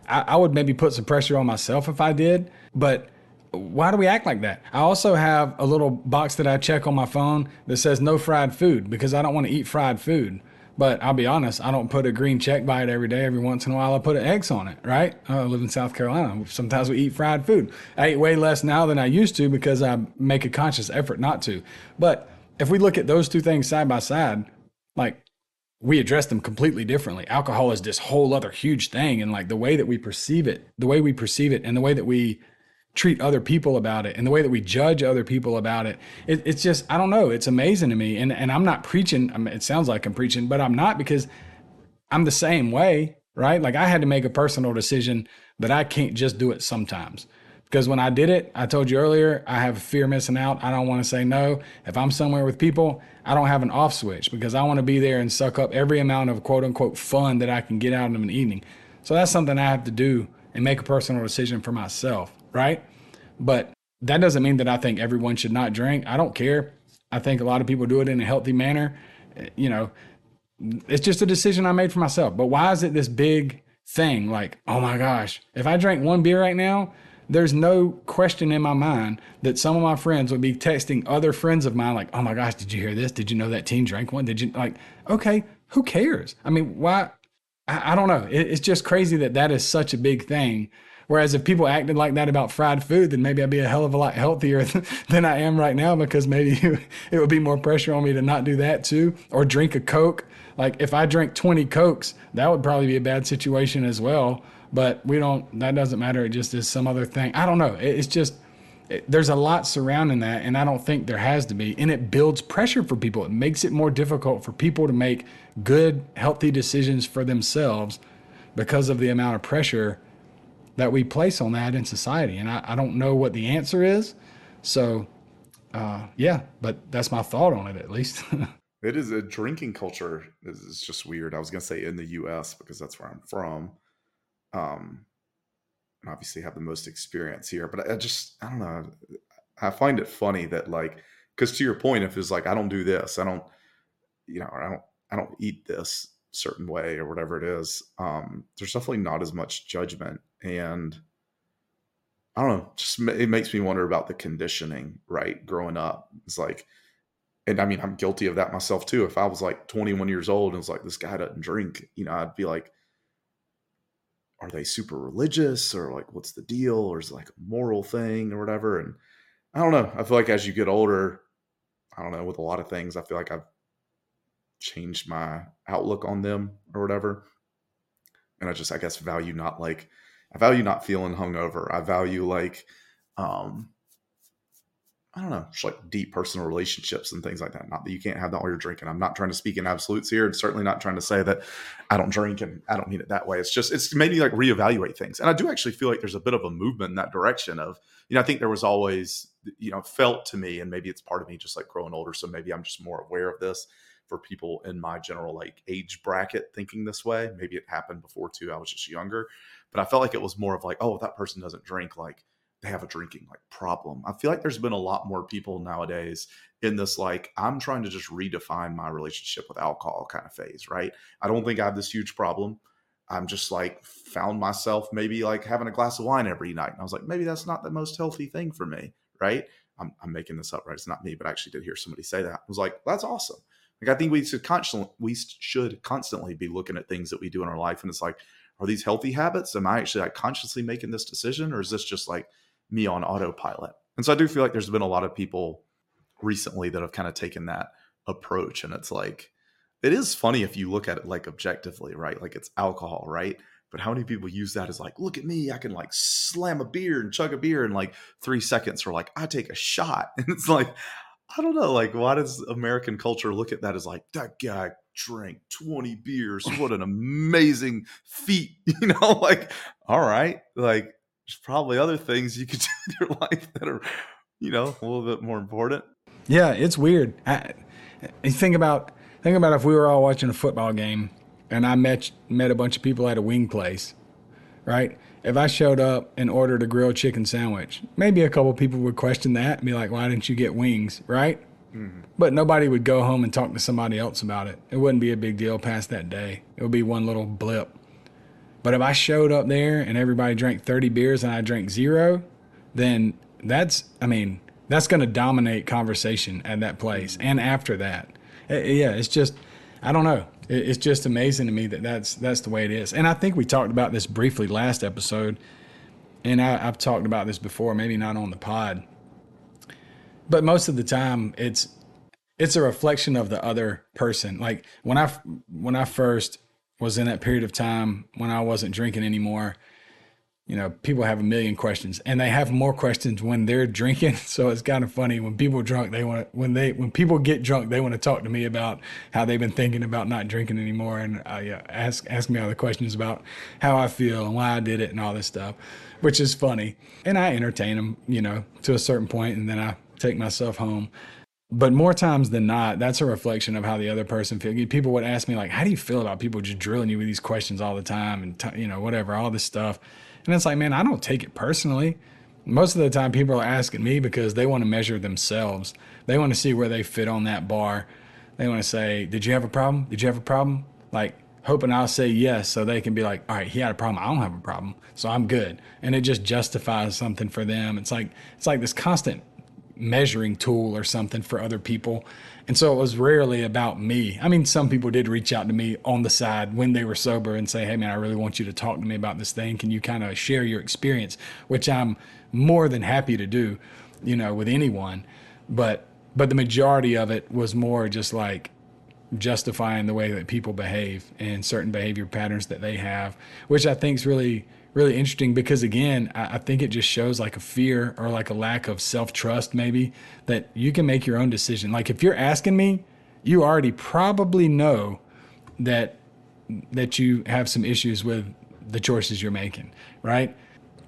I, I would maybe put some pressure on myself if I did, but why do we act like that? I also have a little box that I check on my phone that says no fried food because I don't want to eat fried food. But I'll be honest, I don't put a green check by it every day. Every once in a while, I put an X on it, right? I live in South Carolina. Sometimes we eat fried food. I eat way less now than I used to because I make a conscious effort not to. But if we look at those two things side by side, like we address them completely differently. Alcohol is this whole other huge thing. And like the way that we perceive it, the way we perceive it, and the way that we treat other people about it and the way that we judge other people about it, it it's just i don't know it's amazing to me and and i'm not preaching I mean, it sounds like i'm preaching but i'm not because i'm the same way right? Like i had to make a personal decision that i can't just do it sometimes. Because when i did it i told you earlier i have fear missing out. I don't want to say no. If i'm somewhere with people i don't have an off switch because i want to be there and suck up every amount of quote unquote fun that i can get out of an evening. So that's something i have to do and make a personal decision for myself right? But that doesn't mean that I think everyone should not drink. I don't care. I think a lot of people do it in a healthy manner. You know, it's just a decision I made for myself. But why is it this big thing? Like, oh my gosh, if I drank one beer right now, there's no question in my mind that some of my friends would be texting other friends of mine, like, oh my gosh, did you hear this? Did you know that Tine drank one? Did you like, okay, who cares? I mean, why? I, I don't know. It, it's just crazy that that is such a big thing Whereas if people acted like that about fried food, then maybe I'd be a hell of a lot healthier (laughs) than I am right now because maybe (laughs) it would be more pressure on me to not do that too or drink a Coke. Like if I drink 20 Cokes, that would probably be a bad situation as well. But we don't, that doesn't matter. It just is some other thing. I don't know. It's just, there's a lot surrounding that, and I don't think there has to be. And it builds pressure for people. It makes it more difficult for people to make good, healthy decisions for themselves because of the amount of pressure that we place on that in society. And I, I don't know what the answer is. So, uh, yeah, but that's my thought on it at least. (laughs) it is a drinking culture It's just weird. I was going to say in the US because that's where I'm from. Um, obviously have the most experience here, but I just, I don't know. I find it funny that like, cause to your point, if it's like, I don't do this, I don't, you know, I don't, I don't eat this certain way or whatever it is. Um, there's definitely not as much judgment and I don't know, just it makes me wonder about the conditioning, right? Growing up, it's like, and I mean, I'm guilty of that myself too. If I was like 21 years old and was like, this guy doesn't drink, you know, I'd be like, are they super religious or like, what's the deal? Or is it like a moral thing or whatever? And I don't know. I feel like as you get older, I don't know, with a lot of things, I feel like I've changed my outlook on them or whatever. And I just, I guess, value not like, I value not feeling hungover. I value like, um, I don't know, just like deep personal relationships and things like that. Not that you can't have that while you're drinking. I'm not trying to speak in absolutes here, and certainly not trying to say that I don't drink and I don't mean it that way. It's just it's made me like reevaluate things, and I do actually feel like there's a bit of a movement in that direction. Of you know, I think there was always you know felt to me, and maybe it's part of me just like growing older, so maybe I'm just more aware of this for people in my general like age bracket thinking this way. Maybe it happened before too. I was just younger, but I felt like it was more of like, oh, that person doesn't drink, like they have a drinking like problem. I feel like there's been a lot more people nowadays in this like I'm trying to just redefine my relationship with alcohol kind of phase, right? I don't think I have this huge problem. I'm just like found myself maybe like having a glass of wine every night. And I was like, maybe that's not the most healthy thing for me, right? I'm, I'm making this up, right? It's not me, but I actually did hear somebody say that. I was like, that's awesome. Like I think we should constantly we should constantly be looking at things that we do in our life, and it's like, are these healthy habits? Am I actually like consciously making this decision, or is this just like me on autopilot? And so I do feel like there's been a lot of people recently that have kind of taken that approach, and it's like it is funny if you look at it like objectively, right? Like it's alcohol, right? But how many people use that as like, look at me, I can like slam a beer and chug a beer in like three seconds, or like I take a shot, (laughs) and it's like I don't know, like why does American culture look at that as like that guy drank 20 beers. What an amazing feat. (laughs) You know, like, all right, like there's probably other things you could (laughs) do in your life that are, you know, a little bit more important. Yeah, it's weird. I, think about think about if we were all watching a football game and I met met a bunch of people at a wing place, right? If I showed up and ordered a grilled chicken sandwich, maybe a couple people would question that and be like, "Why didn't you get wings?" Right? Mm-hmm. But nobody would go home and talk to somebody else about it. It wouldn't be a big deal past that day. It would be one little blip. But if I showed up there and everybody drank 30 beers and I drank zero, then that's, I mean, that's going to dominate conversation at that place and after that. It, yeah, it's just, I don't know. It, it's just amazing to me that that's, that's the way it is. And I think we talked about this briefly last episode. And I, I've talked about this before, maybe not on the pod but most of the time it's it's a reflection of the other person. Like when I when I first was in that period of time when I wasn't drinking anymore, you know, people have a million questions and they have more questions when they're drinking. (laughs) So it's kind of funny when people drunk, they want to, when they, when people get drunk, they want to talk to me about how they've been thinking about not drinking anymore. And uh, yeah, ask, ask me all the questions about how I feel and why I did it and all this stuff, which is funny. And I entertain them, you know, to a certain point, And then I take myself home. But more times than not, that's a reflection of how the other person feels. People would ask me like, "How do you feel about people just drilling you with these questions all the time and t- you know whatever, all this stuff?" And it's like, man, I don't take it personally. Most of the time, people are asking me because they want to measure themselves. They want to see where they fit on that bar. They want to say, "Did you have a problem? Did you have a problem?" Like hoping I'll say yes so they can be like, all right, he had a problem. I don't have a problem. So I'm good. And it just justifies something for them. It's like, it's like this constant measuring tool or something for other people. And so it was rarely about me. I mean, some people did reach out to me on the side when they were sober and say, Hey, man, I really want you to talk to me about this thing. Can you kind of share your experience? Which I'm more than happy to do, you know, with anyone. But, but the majority of it was more just like justifying the way that people behave and certain behavior patterns that they have, which I think is really really interesting because again, I, I think it just shows like a fear or like a lack of self trust, maybe that you can make your own decision. Like if you're asking me, you already probably know that that you have some issues with the choices you're making, right?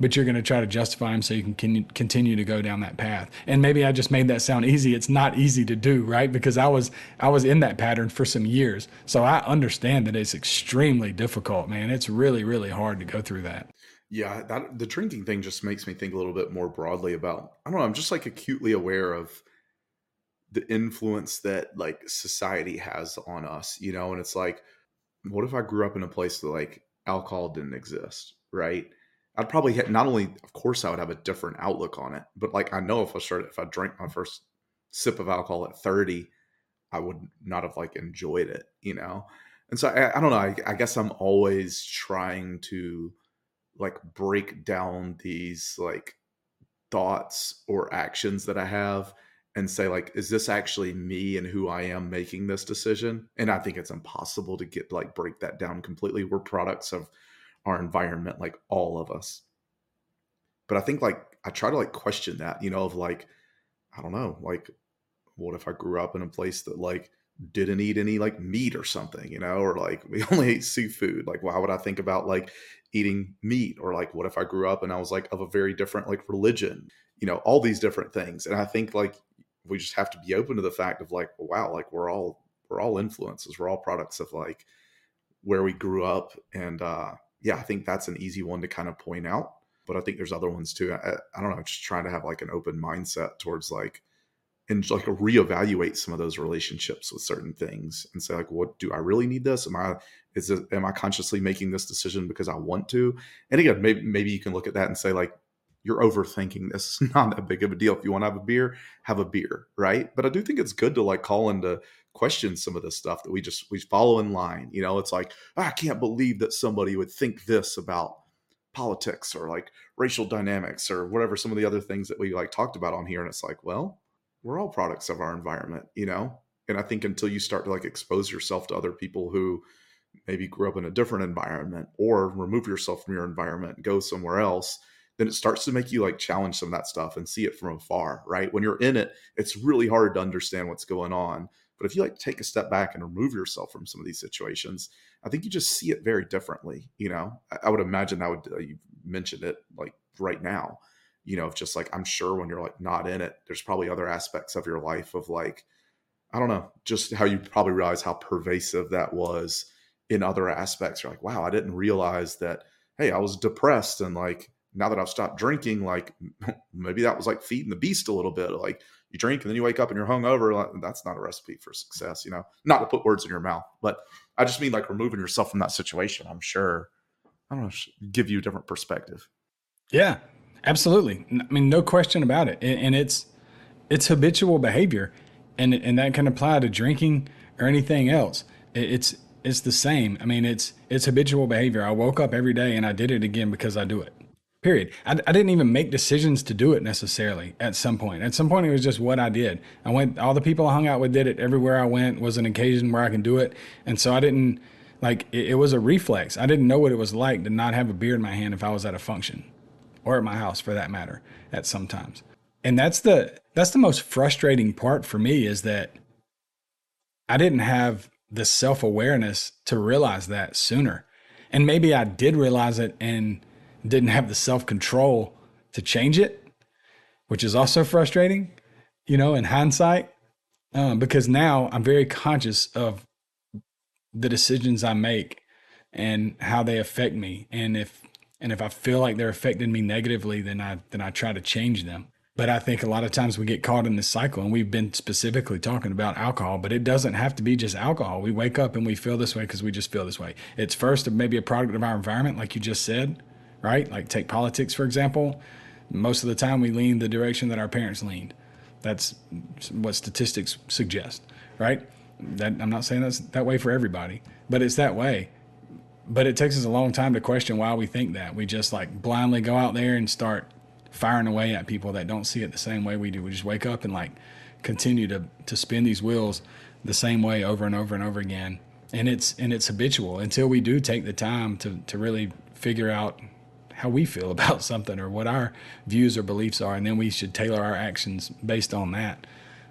But you're going to try to justify them so you can continue to go down that path. And maybe I just made that sound easy. It's not easy to do, right? Because I was I was in that pattern for some years, so I understand that it's extremely difficult, man. It's really really hard to go through that. Yeah, that the drinking thing just makes me think a little bit more broadly about I don't know, I'm just like acutely aware of the influence that like society has on us, you know, and it's like what if I grew up in a place that like alcohol didn't exist, right? I'd probably hit, not only of course I would have a different outlook on it, but like I know if I started if I drank my first sip of alcohol at 30, I would not have like enjoyed it, you know. And so I, I don't know, I, I guess I'm always trying to like break down these like thoughts or actions that I have and say like is this actually me and who I am making this decision and I think it's impossible to get like break that down completely we're products of our environment like all of us but I think like I try to like question that you know of like I don't know like what if I grew up in a place that like didn't eat any like meat or something, you know, or like (laughs) we only ate seafood. Like, why would I think about like eating meat? Or like, what if I grew up and I was like of a very different like religion, you know, all these different things. And I think like we just have to be open to the fact of like, wow, like we're all we're all influences, we're all products of like where we grew up. And uh yeah, I think that's an easy one to kind of point out. But I think there's other ones too. I, I don't know, just trying to have like an open mindset towards like and like reevaluate some of those relationships with certain things and say like what do i really need this am i is it am i consciously making this decision because i want to? And again maybe maybe you can look at that and say like you're overthinking this (laughs) not that big of a deal. If you want to have a beer have a beer right? But i do think it's good to like call into question some of this stuff that we just we follow in line you know? It's like i can't believe that somebody would think this about politics or like racial dynamics or whatever some of the other things that we like talked about on here. And it's like well we're all products of our environment, you know? And I think until you start to like expose yourself to other people who maybe grew up in a different environment or remove yourself from your environment, go somewhere else, then it starts to make you like challenge some of that stuff and see it from afar, right? When you're in it, it's really hard to understand what's going on. But if you like take a step back and remove yourself from some of these situations, I think you just see it very differently. You know, I, would imagine that would, uh, you mentioned it like right now you know, just like I'm sure when you're like not in it, there's probably other aspects of your life of like, I don't know, just how you probably realize how pervasive that was in other aspects. You're like, wow, I didn't realize that, hey, I was depressed and like now that I've stopped drinking, like (laughs) maybe that was like feeding the beast a little bit. Like you drink and then you wake up and you're hungover. Like, that's not a recipe for success, you know. Not to put words in your mouth, but I just mean like removing yourself from that situation. I'm sure I don't know, give you a different perspective. Yeah, Absolutely. I mean, no question about it. And it's it's habitual behavior, and and that can apply to drinking or anything else. It's it's the same. I mean, it's it's habitual behavior. I woke up every day and I did it again because I do it. Period. I, I didn't even make decisions to do it necessarily. At some point, at some point, it was just what I did. I went. All the people I hung out with did it. Everywhere I went was an occasion where I can do it, and so I didn't like it, it was a reflex. I didn't know what it was like to not have a beer in my hand if I was at a function or at my house for that matter at some times. And that's the that's the most frustrating part for me is that I didn't have the self-awareness to realize that sooner. And maybe I did realize it and didn't have the self-control to change it, which is also frustrating, you know, in hindsight. Um, because now I'm very conscious of the decisions I make and how they affect me. And if and if I feel like they're affecting me negatively, then I then I try to change them. But I think a lot of times we get caught in this cycle, and we've been specifically talking about alcohol, but it doesn't have to be just alcohol. We wake up and we feel this way because we just feel this way. It's first maybe a product of our environment, like you just said, right? Like take politics, for example. Most of the time we lean the direction that our parents leaned. That's what statistics suggest, right? That I'm not saying that's that way for everybody, but it's that way. But it takes us a long time to question why we think that. We just like blindly go out there and start firing away at people that don't see it the same way we do. We just wake up and like continue to to spin these wheels the same way over and over and over again. And it's and it's habitual until we do take the time to to really figure out how we feel (laughs) about something or what our views or beliefs are, and then we should tailor our actions based on that.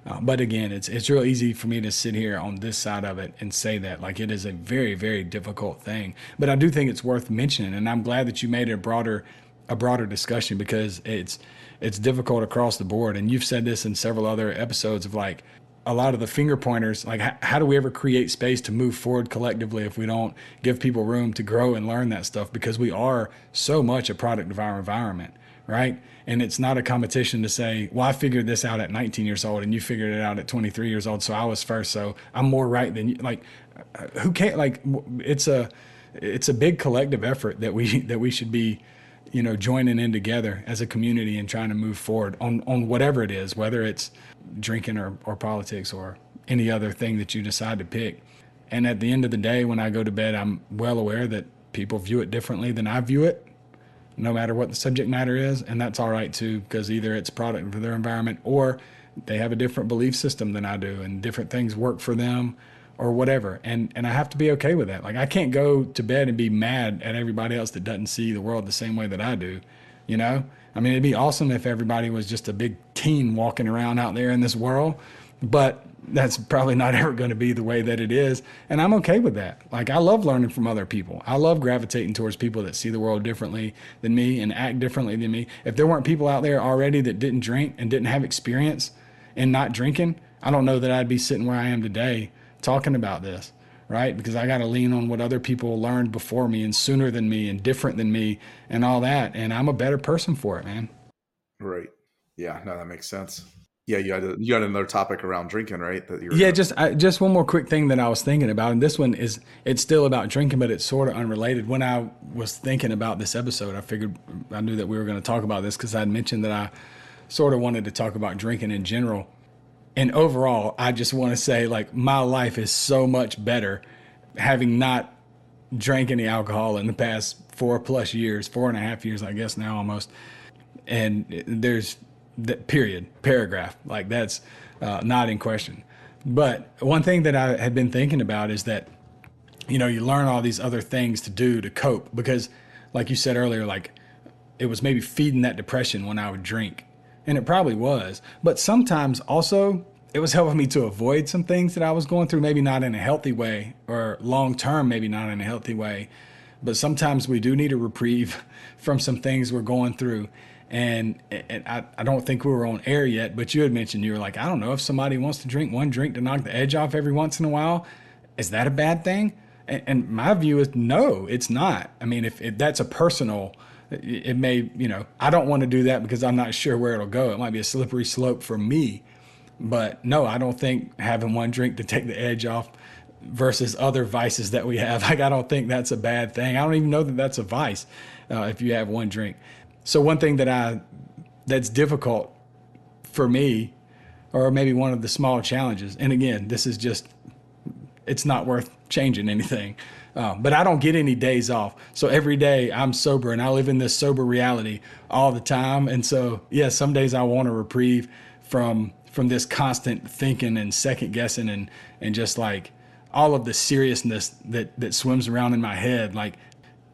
Uh, but again, it's it's real easy for me to sit here on this side of it and say that like it is a very very difficult thing. But I do think it's worth mentioning, and I'm glad that you made it a broader a broader discussion because it's it's difficult across the board. And you've said this in several other episodes of like a lot of the finger pointers like how, how, do we ever create space to move forward collectively if we don't give people room to grow and learn that stuff because we are so much a product of our environment right and it's not a competition to say well i figured this out at 19 years old and you figured it out at 23 years old so i was first so i'm more right than you like uh, who can't like it's a it's a big collective effort that we (laughs) that we should be you know joining in together as a community and trying to move forward on on whatever it is whether it's drinking or, or politics or any other thing that you decide to pick. And at the end of the day, when I go to bed, I'm well aware that people view it differently than I view it, no matter what the subject matter is. And that's all right too, because either it's product of their environment or they have a different belief system than I do and different things work for them or whatever. And and I have to be okay with that. Like I can't go to bed and be mad at everybody else that doesn't see the world the same way that I do, you know? I mean, it'd be awesome if everybody was just a big Tine walking around out there in this world, but that's probably not (laughs) ever going to be the way that it is. And I'm okay with that. Like, I love learning from other people. I love gravitating towards people that see the world differently than me and act differently than me. If there weren't people out there already that didn't drink and didn't have experience in not drinking, I don't know that I'd be sitting where I am today talking about this right? Because I got to lean on what other people learned before me and sooner than me and different than me and all that. And I'm a better person for it, man. Right. Yeah. No, that makes sense. Yeah, you had a, you had another topic around drinking, right? That you yeah, just I, just one more quick thing that I was thinking about, and this one is it's still about drinking, but it's sort of unrelated. When I was thinking about this episode, I figured I knew that we were going to talk about this because I had mentioned that I sort of wanted to talk about drinking in general and overall, I just want to say like my life is so much better having not drank any alcohol in the past four plus years, four and a half years, I guess now almost. And there's that period, paragraph, like that's uh, not in question. But one thing that I had been thinking about is that, you know, you learn all these other things to do to cope because, like you said earlier, like it was maybe feeding that depression when I would drink and it probably was. But sometimes also it was (laughs) helping me to avoid some things that I was going through, maybe not in a healthy way or long term, maybe not in a healthy way. But sometimes we do need a reprieve (laughs) from some things we're going through. And, and I, I don't think we were on air yet, but you had mentioned you were like, I don't know if somebody wants to drink one drink to knock the edge off every once in a while. Is that a bad thing? And, and my view is no, it's not. I mean, if, if that's a personal, it may, you know, I don't want to do that because I'm not sure where it'll go. It might be a slippery slope for me. But no, I don't think having one drink to take the edge off versus other vices that we have, (laughs) like, I don't think that's a bad thing. I don't even know that that's a vice uh, if you have one drink. So, one thing that I, that's difficult for me, or maybe one of the small challenges, and again, this is just, it's not worth changing anything um, but I don't get any days off. So every day I'm sober and I live in this sober reality all the time. And so, yeah, some days I want a reprieve from from this constant thinking and second guessing and and just like all of the seriousness that that swims around in my head like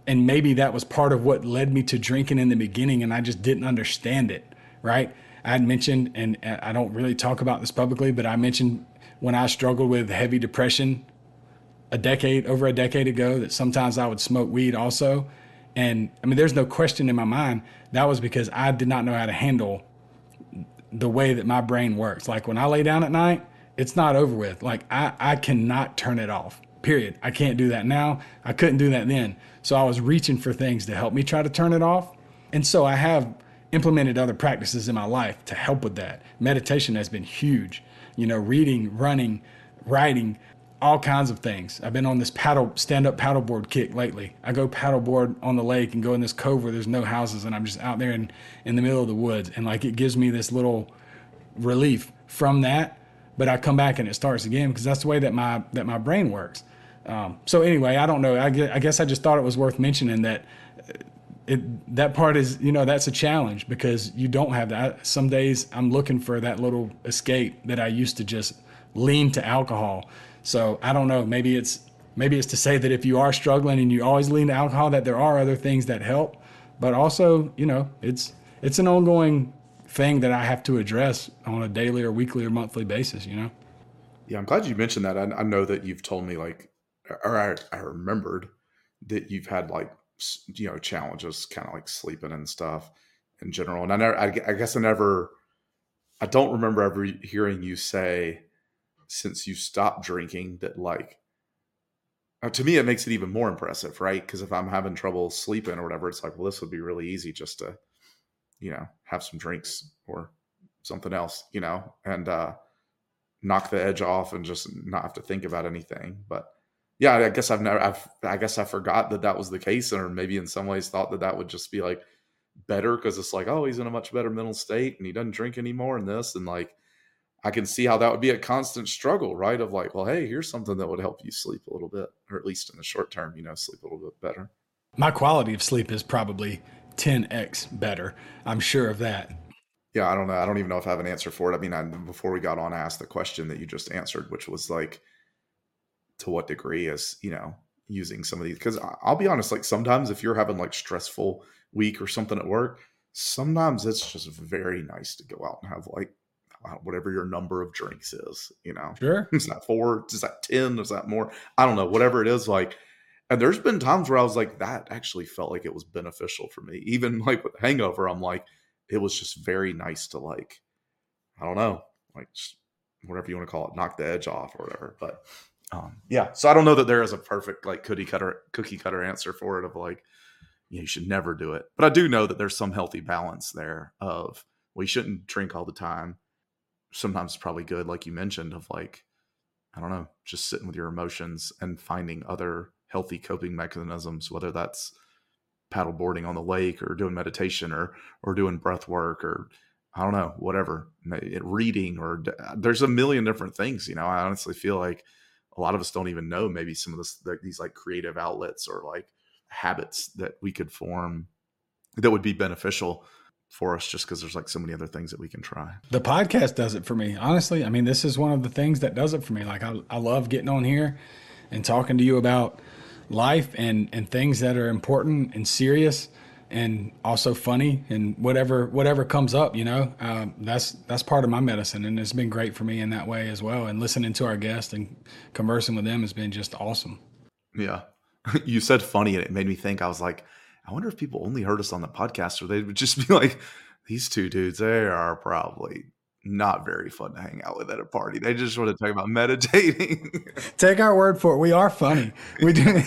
and maybe that was part of what led me to drinking in the beginning and I just didn't understand it right I had mentioned and I don't really talk about this publicly but I mentioned when I struggled with heavy depression a decade, over a decade ago, that sometimes I would smoke weed also. And I mean, there's no question in my mind that was because I did not know how to handle the way that my brain works. Like when I lay down at night, it's not over with. Like I, I cannot turn it off. Period. I can't do that now. I couldn't do that then. So I was reaching for things to help me try to turn it off. And so I have implemented other practices in my life to help with that. Meditation has been huge. You know, reading, running, writing, all kinds of things. I've been on this paddle stand up paddleboard kick lately. I go paddleboard on the lake and go in this cove where there's no houses and I'm just out there in, in the middle of the woods and like it gives me this little relief from that, but I come back and it starts again because that's the way that my that my brain works. Um, so anyway, I don't know. I guess, I guess I just thought it was worth mentioning that it, that part is you know that's a challenge because you don't have that. Some days I'm looking for that little escape that I used to just lean to alcohol. So I don't know. Maybe it's maybe it's to say that if you are struggling and you always lean to alcohol, that there are other things that help. But also, you know, it's it's an ongoing thing that I have to address on a daily or weekly or monthly basis. You know. Yeah, I'm glad you mentioned that. I, I know that you've told me like, or I, I remembered that you've had like you know challenges, kind of like sleeping and stuff in general. And I never, I, I guess I never, I don't remember ever hearing you say since you stopped drinking that like uh, to me it makes it even more impressive right? Because if i'm having trouble sleeping or whatever it's like well this would be really easy just to you know have some drinks or something else you know and uh knock the edge off and just not have to think about anything. But yeah i guess i've never I've, i guess i forgot that that was the case or maybe in some ways thought that that would just be like better because it's like oh he's in a much better mental state and he doesn't drink anymore and this and like I can see how that would be a constant struggle, right? Of like, well, hey, here's something that would help you sleep a little bit, or at least in the short term, you know, sleep a little bit better. My quality of sleep is probably 10x better. I'm sure of that. Yeah, I don't know. I don't even know if I have an answer for it. I mean, I, before we got on, I asked the question that you just answered, which was like, to what degree is, you know, using some of these? Because I'll be honest, like sometimes if you're having like stressful week or something at work, sometimes it's just very nice to go out and have like whatever your number of drinks is, you know. Sure. (laughs) Is that four? Is that 10? Is that more? I don't know. Whatever it is, like, and there's been times where I was like, that actually felt like it was beneficial for me. Even (laughs) like with hangover, I'm like, it was just very nice to like, I don't know, like whatever you want to call it, knock the edge off or whatever. But um, yeah, so I don't know that there is a perfect like cookie cutter cookie cutter answer for it of like, you, know, you should never do it. But I do know that there's some healthy balance there of we shouldn't drink all the time sometimes probably good, like you mentioned, of like, I don't know, just sitting with your emotions and finding other healthy coping mechanisms, whether that's paddle boarding on the lake or doing meditation or or doing breath work or I don't know, whatever, reading or uh, there's a million different things. You know, I honestly feel like a lot of us don't even know maybe some of this these like creative outlets or like habits that we could form that would be beneficial for us just because there's like so many other things that we can try. The podcast does it for me. Honestly, I mean, this is one of the things that does it for me. Like I, I love getting on here and talking to you about life and, and things that are important and serious and also funny and whatever, whatever comes up, you know, um, that's, that's part of my medicine. And it's been great for me in that way as well. And listening to our guests and conversing with them has been just awesome. Yeah. (laughs) you said funny and it made me think, I was like, I wonder if people only heard us on the podcast or they would just be (laughs) like, these two dudes, they are probably not very fun to hang out with at a party. They just want to talk about meditating. (laughs) Take our word for it. We are funny. (laughs) We do.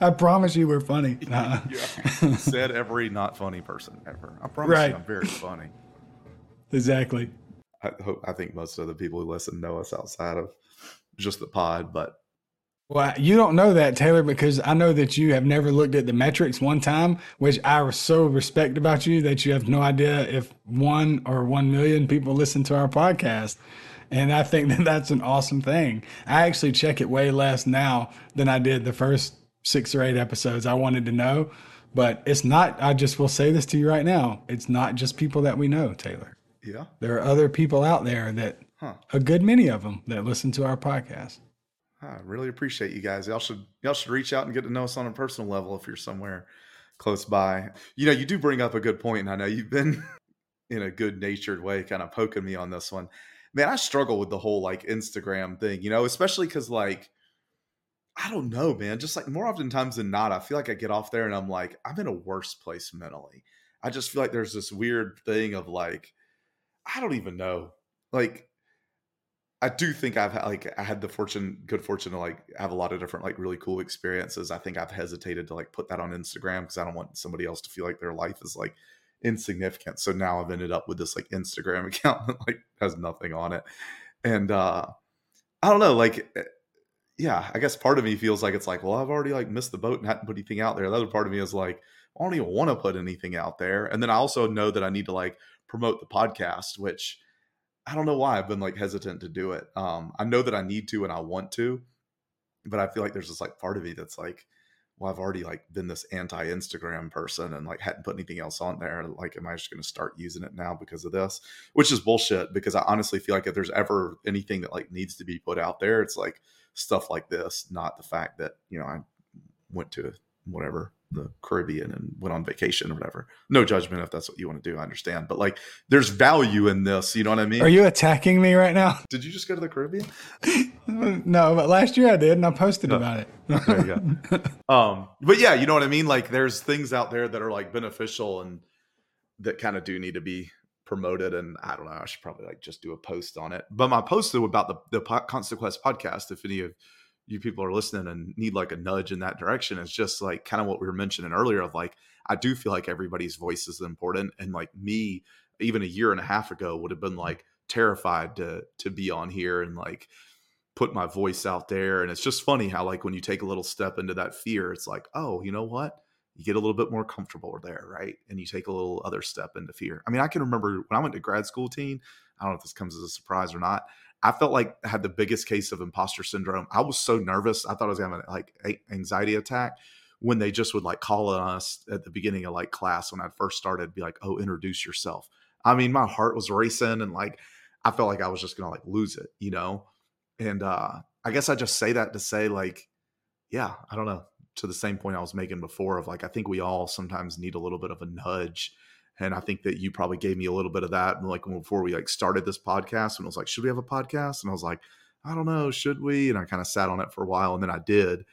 I promise you, we're funny. Nah. Yeah. Said every not funny person ever. I promise right. you, I'm very funny. Exactly. I hope. I think most of the people who listen know us outside of just the pod, but well, you don't know that, Taylor, because I know that you have never looked at the metrics one time, which I so respect about you that you have no idea if one or one million people listen to our podcast. And I think (laughs) that that's an awesome thing. I actually check it way less now than I did the first six or eight episodes. I wanted to know, but it's not, I just will say this to you right now. It's not just people that we know, Taylor. Yeah. There are other people out there that, huh. a good many of them that listen to our podcast. I really appreciate you guys. Y'all should y'all should reach out and get to know us on a personal level if you're somewhere close by. You know, you do bring up a good point, and I know you've been (laughs) in a good natured way kind of poking me on this one. Man, I struggle with the whole like Instagram thing, you know, especially because like I don't know, man. Just like more often times than not, I feel like I get off there and I'm like, I'm in a worse place mentally. I just feel like there's this weird thing of like, I don't even know. Like I do think I've like I had the fortune, good fortune to like have a lot of different like really cool experiences. I think I've hesitated to like put that on Instagram because I don't want somebody else to feel like their life is like insignificant. So now I've ended up with this like Instagram (laughs) account that like has nothing on it, and uh I don't know, like eh, yeah, I guess part of me feels like it's like, well, I've already like missed the boat and hadn't put anything out there. The other part of me is like, I don't even want to put anything out there. And then I also know that I need to like promote the podcast, which I don't know why I've been like hesitant to do it. Um, I know that I need to and I want to, but I feel like there's this like part of me that's like, well, I've already like been this anti Instagram person and like hadn't put anything else on there. Like, am I just going to start using it now because of this? Which is bullshit because I honestly feel like if there's ever anything that like needs to be put out there, it's like stuff like this, not the fact that, you know, I went to whatever the Caribbean and went on vacation or whatever. No judgment if that's what you want to do. I understand. But like there's value in this. You know what I mean? Are you attacking me right now? (laughs) Did you just go to the Caribbean? (laughs) no, but last year I did and I posted no. about it. (laughs) you go. Um, but yeah, you know what I mean? Like there's things out there that are like beneficial and that kind of do need to be promoted and I don't know, I should probably like just do a post on it. But my post though about the the Quest podcast, if any of you people are listening and need like a nudge in that direction is just like kind of what we were mentioning earlier of like I do feel like everybody's voice is important and like me even a year and a half ago would have been mm. like terrified to to be on here and like put my voice out there and it's just funny how like when you take a little step into that fear it's like oh you know what? You get a little bit more comfortable there right? And you take a little other step into fear. I mean i can remember when i went to grad school Tine i don't know if this comes as a surprise or not I felt like I had the biggest case of imposter syndrome. I was so nervous. I thought I was having like anxiety attack when they just would like call on us at the beginning of like class when I first started, be like, "Oh, introduce yourself." I mean, my heart was racing and like I felt like I was just gonna like lose it, you know. And uh I guess I just say that to say like, yeah, I don't know. To the same point I was making before of like, I think we all sometimes need a little bit of a nudge and I think that you probably gave me a little bit of that. like before we like started this podcast, and I was like, should we have a podcast? And I was like, I don't know, should we? And I kind of sat on it for a while, and then I did.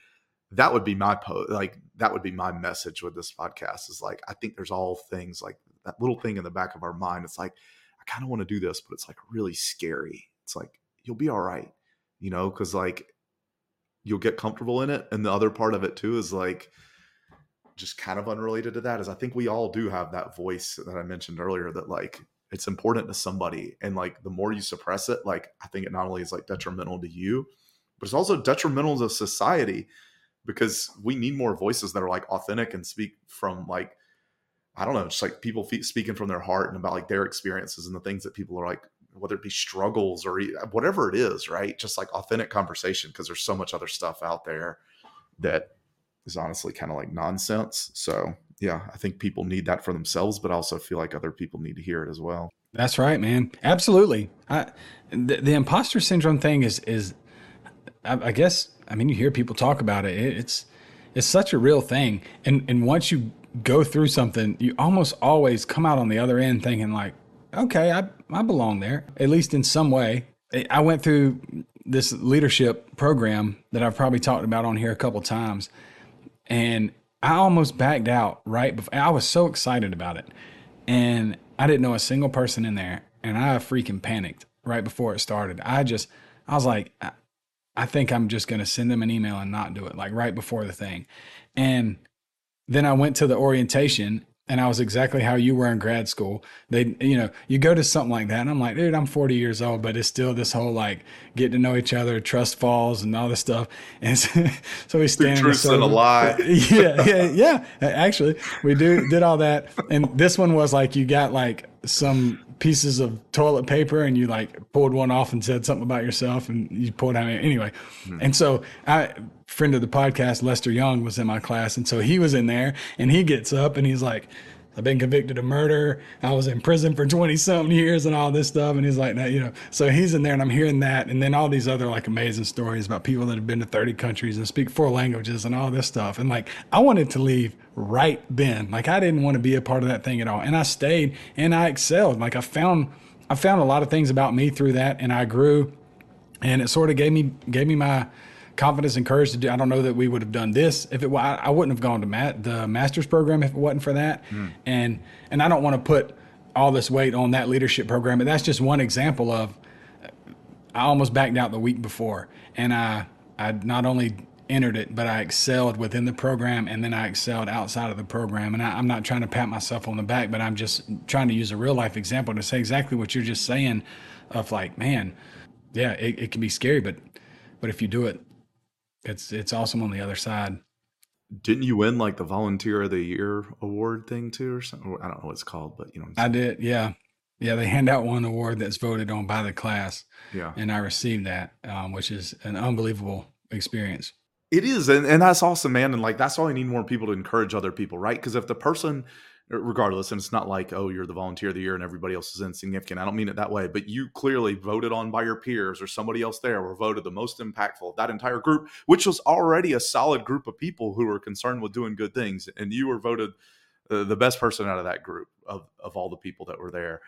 That would be my post. Like that would be my message with this podcast. Is like I think there's all things like that little thing in the back of our mind. It's like I kind of want to do this, but it's like really scary. It's like you'll be all right, you know, because like you'll get comfortable in it. And the other part of it too is like just kind of unrelated to that is I think we all do have that voice that I mentioned earlier that like it's important to somebody and like the more you suppress it like I think it not only is like detrimental to you but it's also detrimental to society because we need more voices that are like authentic and speak from like I don't know just like people speaking from their heart and about like their experiences and the things that people are like whether it be struggles or whatever it is right? Just like authentic conversation because there's so much other stuff out there that is honestly kind of like nonsense. So yeah, I think people need that for themselves, but also feel like other people need to hear it as well. That's right, man. Absolutely. I, the, the imposter syndrome thing is is, I, I, guess. I mean, you hear people talk about it. it. It's it's such a real thing, and and once you go through something, you almost always come out on the other end thinking like, okay, I I belong there at least in some way. I went through this leadership program that I've probably talked about on here a couple times and I almost backed out right before. I was so excited about it, and I didn't know a single person in there, and I freaking panicked right before it started. I just, I was like, I, I think I'm just gonna send them an email and not do it, like right before the thing, and then I went to the orientation and I was exactly how you were in grad school. They, you know, you go to something like that, and I'm like, dude, I'm 40 years old, but it's still this whole like getting to know each other, trust falls, and all this stuff. (laughs) And so, so we stand. Truth and a lie. (laughs) yeah, yeah, yeah. Actually, we do did all that, and this one was like you got like some pieces of toilet paper and you like pulled one off and said something about yourself and you pulled out anyway. Mm-hmm. And so I friend of the podcast, Lester Young was in my class. And so he was in there and he gets up and he's like, I've been convicted of murder. I was in prison for 20 something years and all this stuff. And he's like, you know, so he's in there and I'm hearing that. And then all these other like amazing stories about people that have been to 30 countries and speak four languages and all this stuff. And like, I wanted to leave right then. Like, I didn't want to be a part of that thing at all. And I stayed and I excelled. Like, I found, I found a lot of things about me through that and I grew and it sort of gave me, gave me my, confidence and courage to do. I don't know that we would have done this if it. I, I wouldn't have gone to mat, the master's program if it wasn't for that. Mm. And and I don't want to put all this weight on that leadership program, but that's just one example of. I almost backed out the week before, and I I not only entered it, but I excelled within the program, and then I excelled outside of the program. And I, I'm not trying to pat myself on the back, but I'm just trying to use a real life example to say exactly what you're just saying, of like, man, yeah, it, it can be scary, but but if you do it it's it's awesome on the other side. Didn't you win like the volunteer of the year award thing too, or something? I don't know what it's called, but you know, I did. Yeah, Yeah, they hand out one award that's voted on by the class. Yeah. And I received that, um, which is an unbelievable experience. It is, and, and that's awesome, man. And like that's why I need more people to encourage other people, right? Because if the person regardless. And it's not like, oh, you're the volunteer of the year and everybody else is insignificant. I don't mean it that way, but you clearly voted on by your peers or somebody else there were voted the most impactful of that entire group, which was already a solid group of people who were concerned with doing good things. And you were voted uh, the best person out of that group of, of all the people that were there.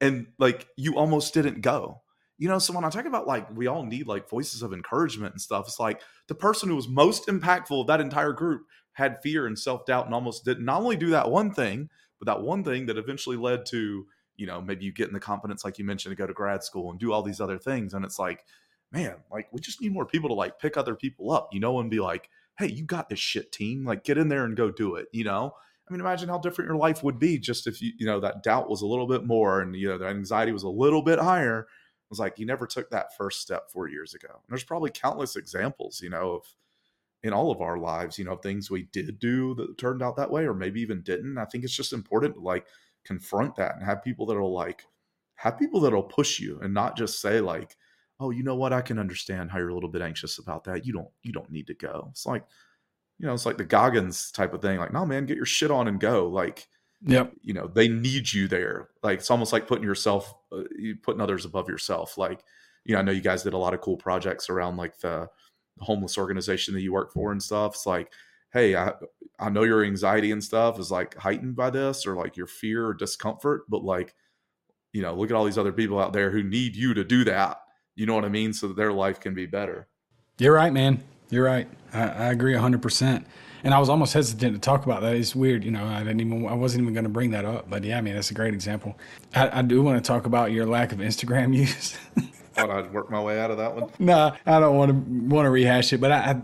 And like, you almost didn't go. You know, so when I talk about like we all need like voices of encouragement and stuff, it's like the person who was most impactful of that entire group had fear and self doubt and almost didn't not only do that one thing, but that one thing that eventually led to, you know, maybe you get in the confidence, like you mentioned, to go to grad school and do all these other things. And it's like, man, like we just need more people to like pick other people up, you know, and be like, hey, you got this shit team. Like get in there and go do it, you know? I mean, imagine how different your life would be just if you, you know, that doubt was a little bit more and, you know, the anxiety was a little bit higher. It was like you never took that first step four years ago. And there's probably countless examples, you know, of in all of our lives, you know, things we did do that turned out that way, or maybe even didn't. I think it's just important to like confront that and have people that'll like have people that'll push you and not just say like, oh, you know what, I can understand how you're a little bit anxious about that. You don't you don't need to go. It's like, you know, it's like the Goggins type of thing. Like, no, man, get your shit on and go. Like, yeah, you know, they need you there. Like, it's almost like putting yourself, uh, putting others above yourself. Like, you know, I know you guys did a lot of cool projects around like the homeless organization that you work for and stuff. It's like, hey, I I know your anxiety and stuff is like heightened by this, or like your fear or discomfort, but like, you know, look at all these other people out there who need you to do that. You know what I mean? So that their life can be better. You're right, man. You're right. I, I agree hundred percent. And I was almost hesitant to talk about that. It's weird, you know. I didn't even. I wasn't even going to bring that up, but yeah, I mean, that's a great example. I, I do want to talk about your lack of Instagram (laughs) use. Thought I'd work my way out of that one. No, I don't want to want to rehash it, but I, I,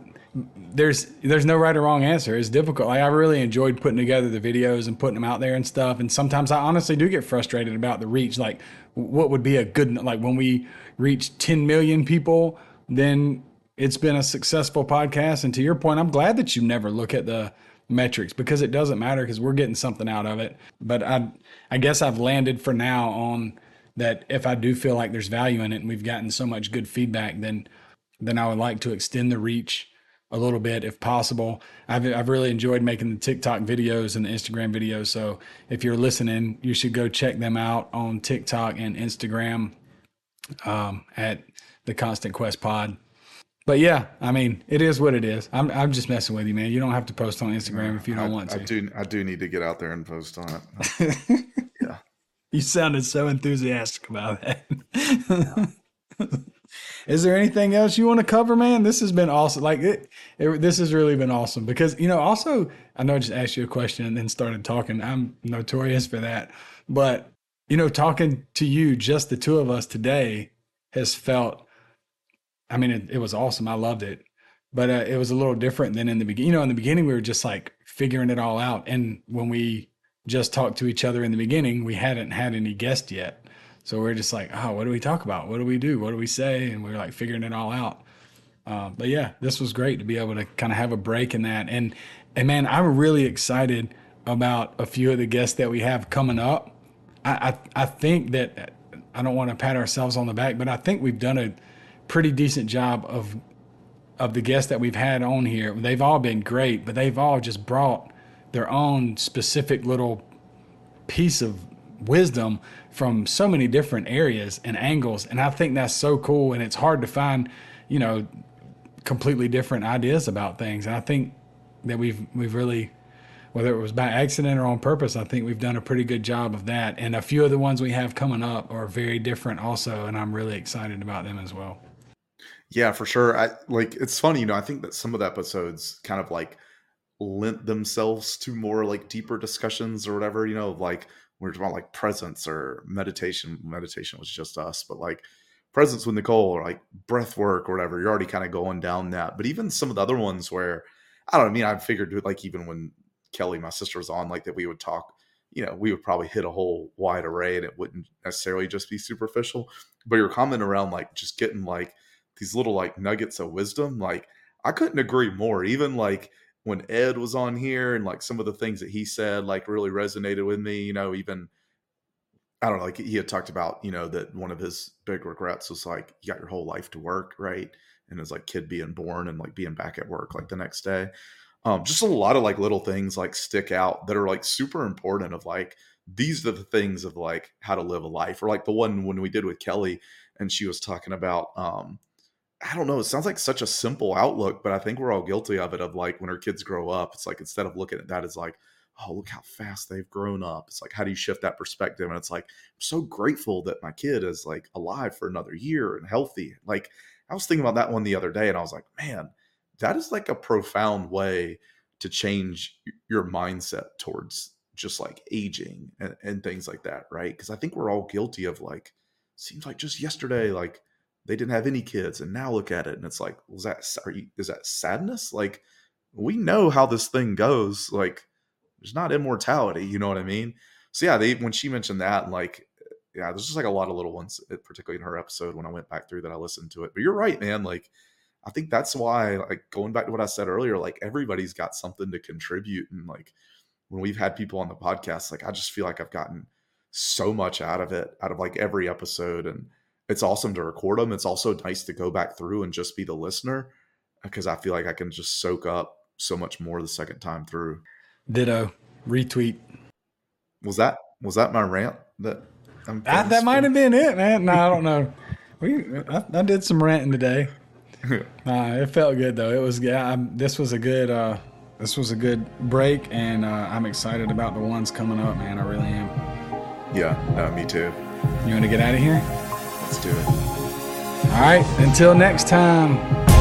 there's there's no right or wrong answer. It's difficult. Like I really enjoyed putting together the videos and putting them out there and stuff. And sometimes I honestly do get frustrated about the reach. Like, what would be a good like when we reach 10 million people, then it's been a successful podcast. And to your point, I'm glad that you never look at the metrics because it doesn't matter because we're getting something out of it. But I I guess I've landed for now on that if I do feel like there's value in it and we've gotten so much good feedback, then then I would like to extend the reach a little bit if possible. I've I've really enjoyed making the TikTok videos and the Instagram videos. So if you're listening, you should go check them out on TikTok and Instagram um, at the Constant Quest Pod. But yeah, I mean, it is what it is. I'm I'm just messing with you, man. You don't have to post on Instagram if you don't I, want to. I do I do need to get out there and post on it. (laughs) You sounded so enthusiastic about that. (laughs) Is there anything else you want to cover, man? This has been awesome. Like it, it, this has really been awesome because you know. Also, I know I just asked you a question and then started talking. I'm notorious for that, but you know, talking to you, just the two of us today, has felt. I mean, it, it was awesome. I loved it, but uh, it was a little different than in the beginning. You know, in the beginning, we were just like figuring it all out, and when we just talked to each other in the beginning, we hadn't had any guests yet. So we're just like, oh, what do we talk about? What do we do? What do we say? And we're like figuring it all out. Uh, but yeah, this was great to be able to kind of have a break in that. And and man, I'm really excited about a few of the guests that we have coming up. I I, I think that I don't want to pat ourselves on the back, but I think we've done a pretty decent job of of the guests that we've had on here. They've all been great, but they've all just brought their own specific little piece of wisdom from so many different areas and angles. And i think that's so cool and it's hard to find you know completely different ideas about things. And i think that we've we've really whether it was by accident or on purpose i think we've done a pretty good job of that. And a few of the ones we have coming up are very different also and i'm really excited about them as well. Yeah for sure. I like it's funny you know i think that some of the episodes kind of like lent themselves to more like deeper discussions or whatever, you know, like we are talking about like presence or meditation. Meditation was just us, but like presence with Nicole or like breath work or whatever, you're already kind of going down that. But even some of the other ones where I don't mean, I figured like even when Kelly, my sister, was on, like that we would talk, you know, we would probably hit a whole wide array and it wouldn't necessarily just be superficial. But your comment around like just getting like these little like nuggets of wisdom, like I couldn't agree more. Even like when Ed was on here and like some of the things that he said like really resonated with me, you know, even I don't know, like he had talked about, you know, that one of his big regrets was like you got your whole life to work, right? And his like kid being born and like being back at work like the next day. Um, just a lot of like little things like stick out that are like super important of like these are the things of like how to live a life or like the one when we did with kelly and she was talking about um i don't know it sounds like such a simple outlook but i think we're all guilty of it of like when our kids grow up it's like instead of looking at that as like oh look how fast they've grown up it's like how do you shift that perspective and it's like i'm so grateful that my kid is like alive for another year and healthy like i was thinking about that one the other day and i was like man that is like a profound way to change your mindset towards just like aging and, and things like that, right? Because I think we're all guilty of like, seems like just yesterday, like they didn't have any kids, and now look at it, and it's like, was that you, is that sadness? Like, we know how this thing goes. Like, there's not immortality, you know what I mean? So yeah, they when she mentioned that, like, yeah, there's just like a lot of little ones, particularly in her episode when I went back through that I listened to it. But you're right, man. Like, I think that's why, like, going back to what I said earlier, like everybody's got something to contribute, and like when we've had people on the podcast, like I just feel like I've gotten so much out of it, out of like every episode. And it's awesome to record them. It's also nice to go back through and just be the listener because I feel like I can just soak up so much more the second time through. Ditto. Retweet. Was that was that my rant? That I, that might have been it, man. No, I don't know. We I, I did some ranting today. (laughs) uh, it felt good though. It was yeah. this was a good uh, this was a good break, and uh, I'm excited about the ones coming up, man. I really am. Yeah, no, me too. You want to get out of here? Let's do it. All right, until next time.